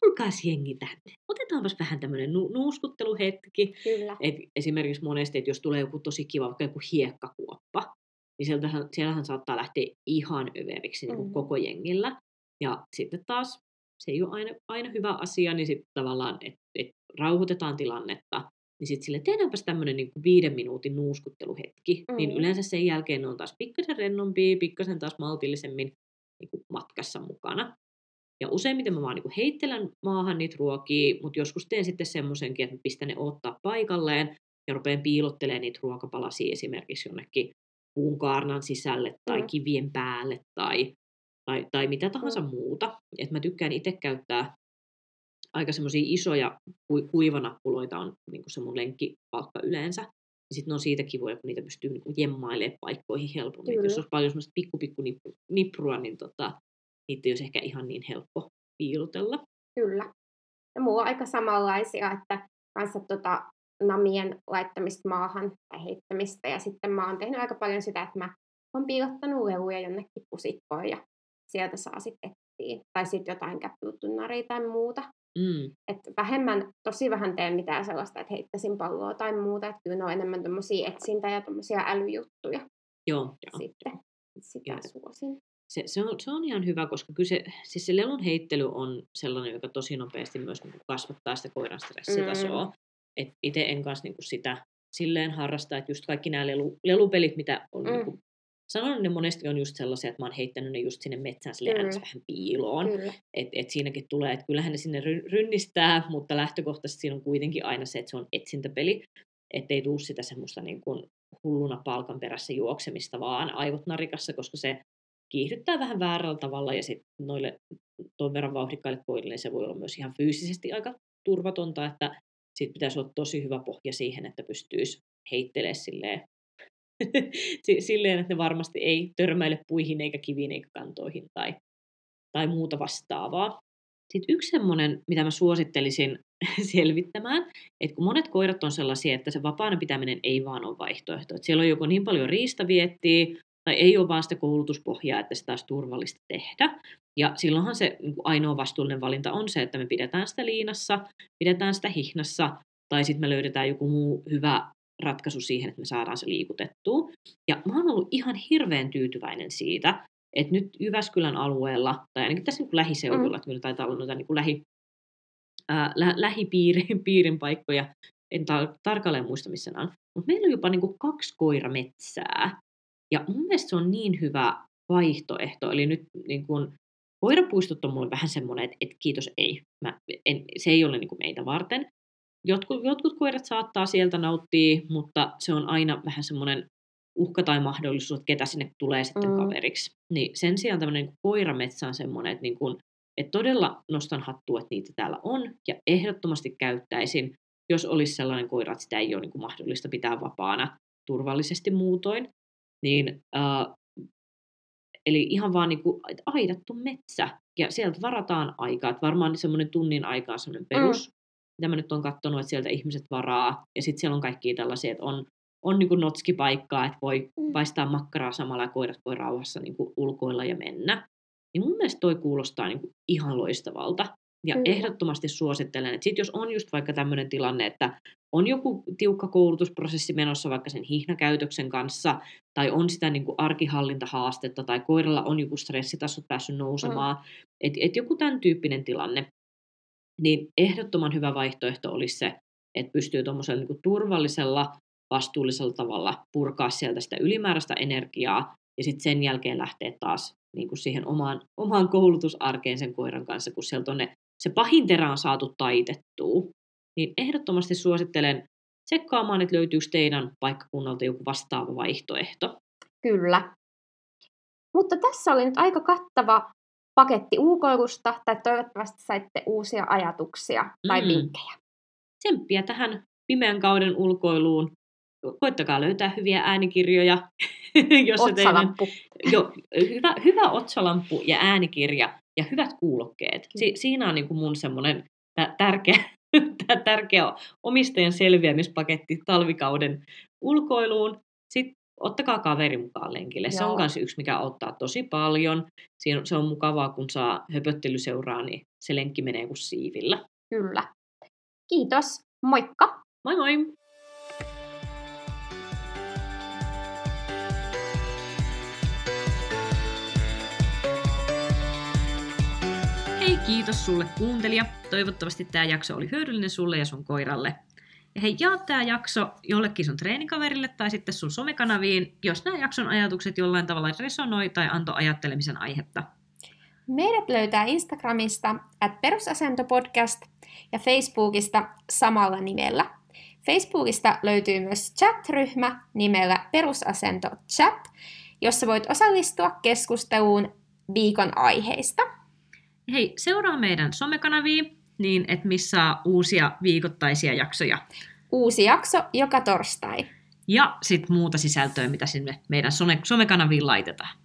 tulkaa jengi tänne. Otetaanpas vähän tämmöinen nu- nuuskutteluhetki.
Kyllä.
Et esimerkiksi monesti, että jos tulee joku tosi kiva, vaikka joku hiekkakuoppa, niin sieltähän, siellähän saattaa lähteä ihan överiksi niin kuin mm. koko jengillä. Ja sitten taas se ei ole aina, aina hyvä asia, niin sitten tavallaan, että et rauhoitetaan tilannetta niin sitten sille tehdäänpäs tämmöinen niin viiden minuutin nuuskutteluhetki. Niin mm. Niin yleensä sen jälkeen ne on taas pikkasen rennompia, pikkasen taas maltillisemmin niin kuin matkassa mukana. Ja useimmiten mä vaan niin kuin heittelen maahan niitä ruokia, mutta joskus teen sitten semmoisenkin, että pistän ne ottaa paikalleen ja rupean piilottelemaan niitä ruokapalasia esimerkiksi jonnekin puun kaarnan sisälle tai mm. kivien päälle tai, tai, tai mitä tahansa mm. muuta. Et mä tykkään itse käyttää aika semmoisia isoja kuivanappuloita on niin se mun lenkkipalkka yleensä. Sitten on siitä kivoja, kun niitä pystyy niin jemmailemaan paikkoihin helpommin. Kyllä. Jos olisi paljon semmoista pikku, pikku niprua, niin tota, niitä ei olisi ehkä ihan niin helppo piilotella.
Kyllä. Ja muu on aika samanlaisia, että kanssa tota, namien laittamista maahan tai heittämistä. Ja sitten mä oon tehnyt aika paljon sitä, että mä oon piilottanut leluja jonnekin pusikkoon ja sieltä saa sitten etsiä. Tai sitten jotain käpytunnaria tai muuta. Mm. Et vähemmän, tosi vähän teen mitään sellaista, että heittäisin palloa tai muuta. Että kyllä ne on enemmän tämmöisiä etsintä- ja tämmöisiä älyjuttuja.
Joo, joo.
Sitten sitä joo. suosin.
Se, se, on, se on ihan hyvä, koska kyllä se, siis se lelun heittely on sellainen, joka tosi nopeasti myös niin kasvattaa sitä koiran stressitasoa. Mm. Et itse en kanssa niin sitä silleen harrasta, että just kaikki nämä lelu, lelupelit, mitä on mm. niin kuin sanon, ne monesti on just sellaisia, että mä oon heittänyt ne just sinne metsään sille mm. vähän piiloon. Että et siinäkin tulee, että kyllähän ne sinne rynnistää, mutta lähtökohtaisesti siinä on kuitenkin aina se, että se on etsintäpeli. Että ei tuu sitä semmoista niin kuin hulluna palkan perässä juoksemista, vaan aivot narikassa, koska se kiihdyttää vähän väärällä tavalla ja sitten noille tuon verran vauhdikkaille koirille niin se voi olla myös ihan fyysisesti aika turvatonta, että sitten pitäisi olla tosi hyvä pohja siihen, että pystyisi heittelemään silleen *laughs* silleen, että ne varmasti ei törmäile puihin eikä kiviin eikä kantoihin tai, tai muuta vastaavaa. Sitten yksi semmoinen, mitä mä suosittelisin *laughs* selvittämään, että kun monet koirat on sellaisia, että se vapaana pitäminen ei vaan ole vaihtoehto. Että siellä on joko niin paljon riistaviettiä, tai ei ole vaan sitä koulutuspohjaa, että sitä olisi turvallista tehdä. Ja silloinhan se niin ainoa vastuullinen valinta on se, että me pidetään sitä liinassa, pidetään sitä hihnassa, tai sitten me löydetään joku muu hyvä ratkaisu siihen, että me saadaan se liikutettua. Ja mä oon ollut ihan hirveän tyytyväinen siitä, että nyt Jyväskylän alueella, tai ainakin tässä niin lähiseudulla, mm. että meillä taitaa olla noita niin lähi, ää, lä, lähipiirin *laughs* piirin paikkoja, en tar- tarkalleen muista missä on, mutta meillä on jopa niin kuin kaksi koirametsää. Ja mun mielestä se on niin hyvä vaihtoehto, eli nyt niin kuin, koirapuistot on mulle vähän semmoinen, että, että kiitos ei, mä en, se ei ole niin kuin meitä varten, jotkut, jotkut koirat saattaa sieltä nauttia, mutta se on aina vähän semmoinen uhka tai mahdollisuus, että ketä sinne tulee sitten mm. kaveriksi. Niin sen sijaan tämmöinen niin koirametsä on semmoinen, että, niin kuin, että todella nostan hattua, että niitä täällä on, ja ehdottomasti käyttäisin, jos olisi sellainen koira, että sitä ei ole niin kuin mahdollista pitää vapaana turvallisesti muutoin. Niin, äh, eli ihan vaan niin kuin, aidattu metsä, ja sieltä varataan aikaa, että varmaan semmoinen tunnin aikaa on semmoinen perus, mm mitä mä nyt on katsonut, että sieltä ihmiset varaa. Ja sitten siellä on kaikki tällaisia, että on, on niin kuin notskipaikkaa, että voi mm. paistaa makkaraa samalla ja koirat voi rauhassa niin kuin ulkoilla ja mennä. Niin mun mielestä toi kuulostaa niin kuin ihan loistavalta. Ja mm. ehdottomasti suosittelen, että sit jos on just vaikka tämmöinen tilanne, että on joku tiukka koulutusprosessi menossa vaikka sen hihnakäytöksen kanssa, tai on sitä niin kuin arkihallintahaastetta, tai koiralla on joku stressitasot päässyt nousemaan, mm. että et joku tämän tyyppinen tilanne, niin ehdottoman hyvä vaihtoehto olisi se, että pystyy tuommoisella niin turvallisella, vastuullisella tavalla purkaa sieltä sitä ylimääräistä energiaa ja sitten sen jälkeen lähteä taas niin kuin siihen omaan, omaan koulutusarkeen sen koiran kanssa, kun sieltä on ne, se pahin terä on saatu taitettua. Niin ehdottomasti suosittelen tsekkaamaan, että löytyykö teidän paikkakunnalta joku vastaava vaihtoehto.
Kyllä. Mutta tässä oli nyt aika kattava paketti ulkoilusta, tai toivottavasti saitte uusia ajatuksia tai mm. vinkkejä.
Tsemppiä tähän pimeän kauden ulkoiluun. Koittakaa löytää hyviä äänikirjoja. *laughs*
jos otsalamppu.
Teidän, jo, hyvä, hyvä otsalamppu ja äänikirja ja hyvät kuulokkeet. Si, siinä on niin kuin mun semmoinen tärkeä, *laughs* tärkeä omistajan selviämispaketti talvikauden ulkoiluun. Sitten ottakaa kaveri mukaan lenkille. Joo. Se on myös yksi, mikä auttaa tosi paljon. Siinä, se on mukavaa, kun saa höpöttelyseuraa, niin se lenkki menee kuin siivillä.
Kyllä. Kiitos. Moikka!
Moi moi! Kiitos sulle kuuntelija. Toivottavasti tämä jakso oli hyödyllinen sulle ja sun koiralle. hei, jaa tämä jakso jollekin sun treenikaverille tai sitten sun somekanaviin, jos nämä jakson ajatukset jollain tavalla resonoi tai antoi ajattelemisen aihetta.
Meidät löytää Instagramista at perusasentopodcast ja Facebookista samalla nimellä. Facebookista löytyy myös chat-ryhmä nimellä Perusasento Chat, jossa voit osallistua keskusteluun viikon aiheista.
Hei, seuraa meidän somekanavia niin, että missä uusia viikoittaisia jaksoja.
Uusi jakso joka torstai.
Ja sitten muuta sisältöä, mitä sinne meidän some- somekanaviin laitetaan.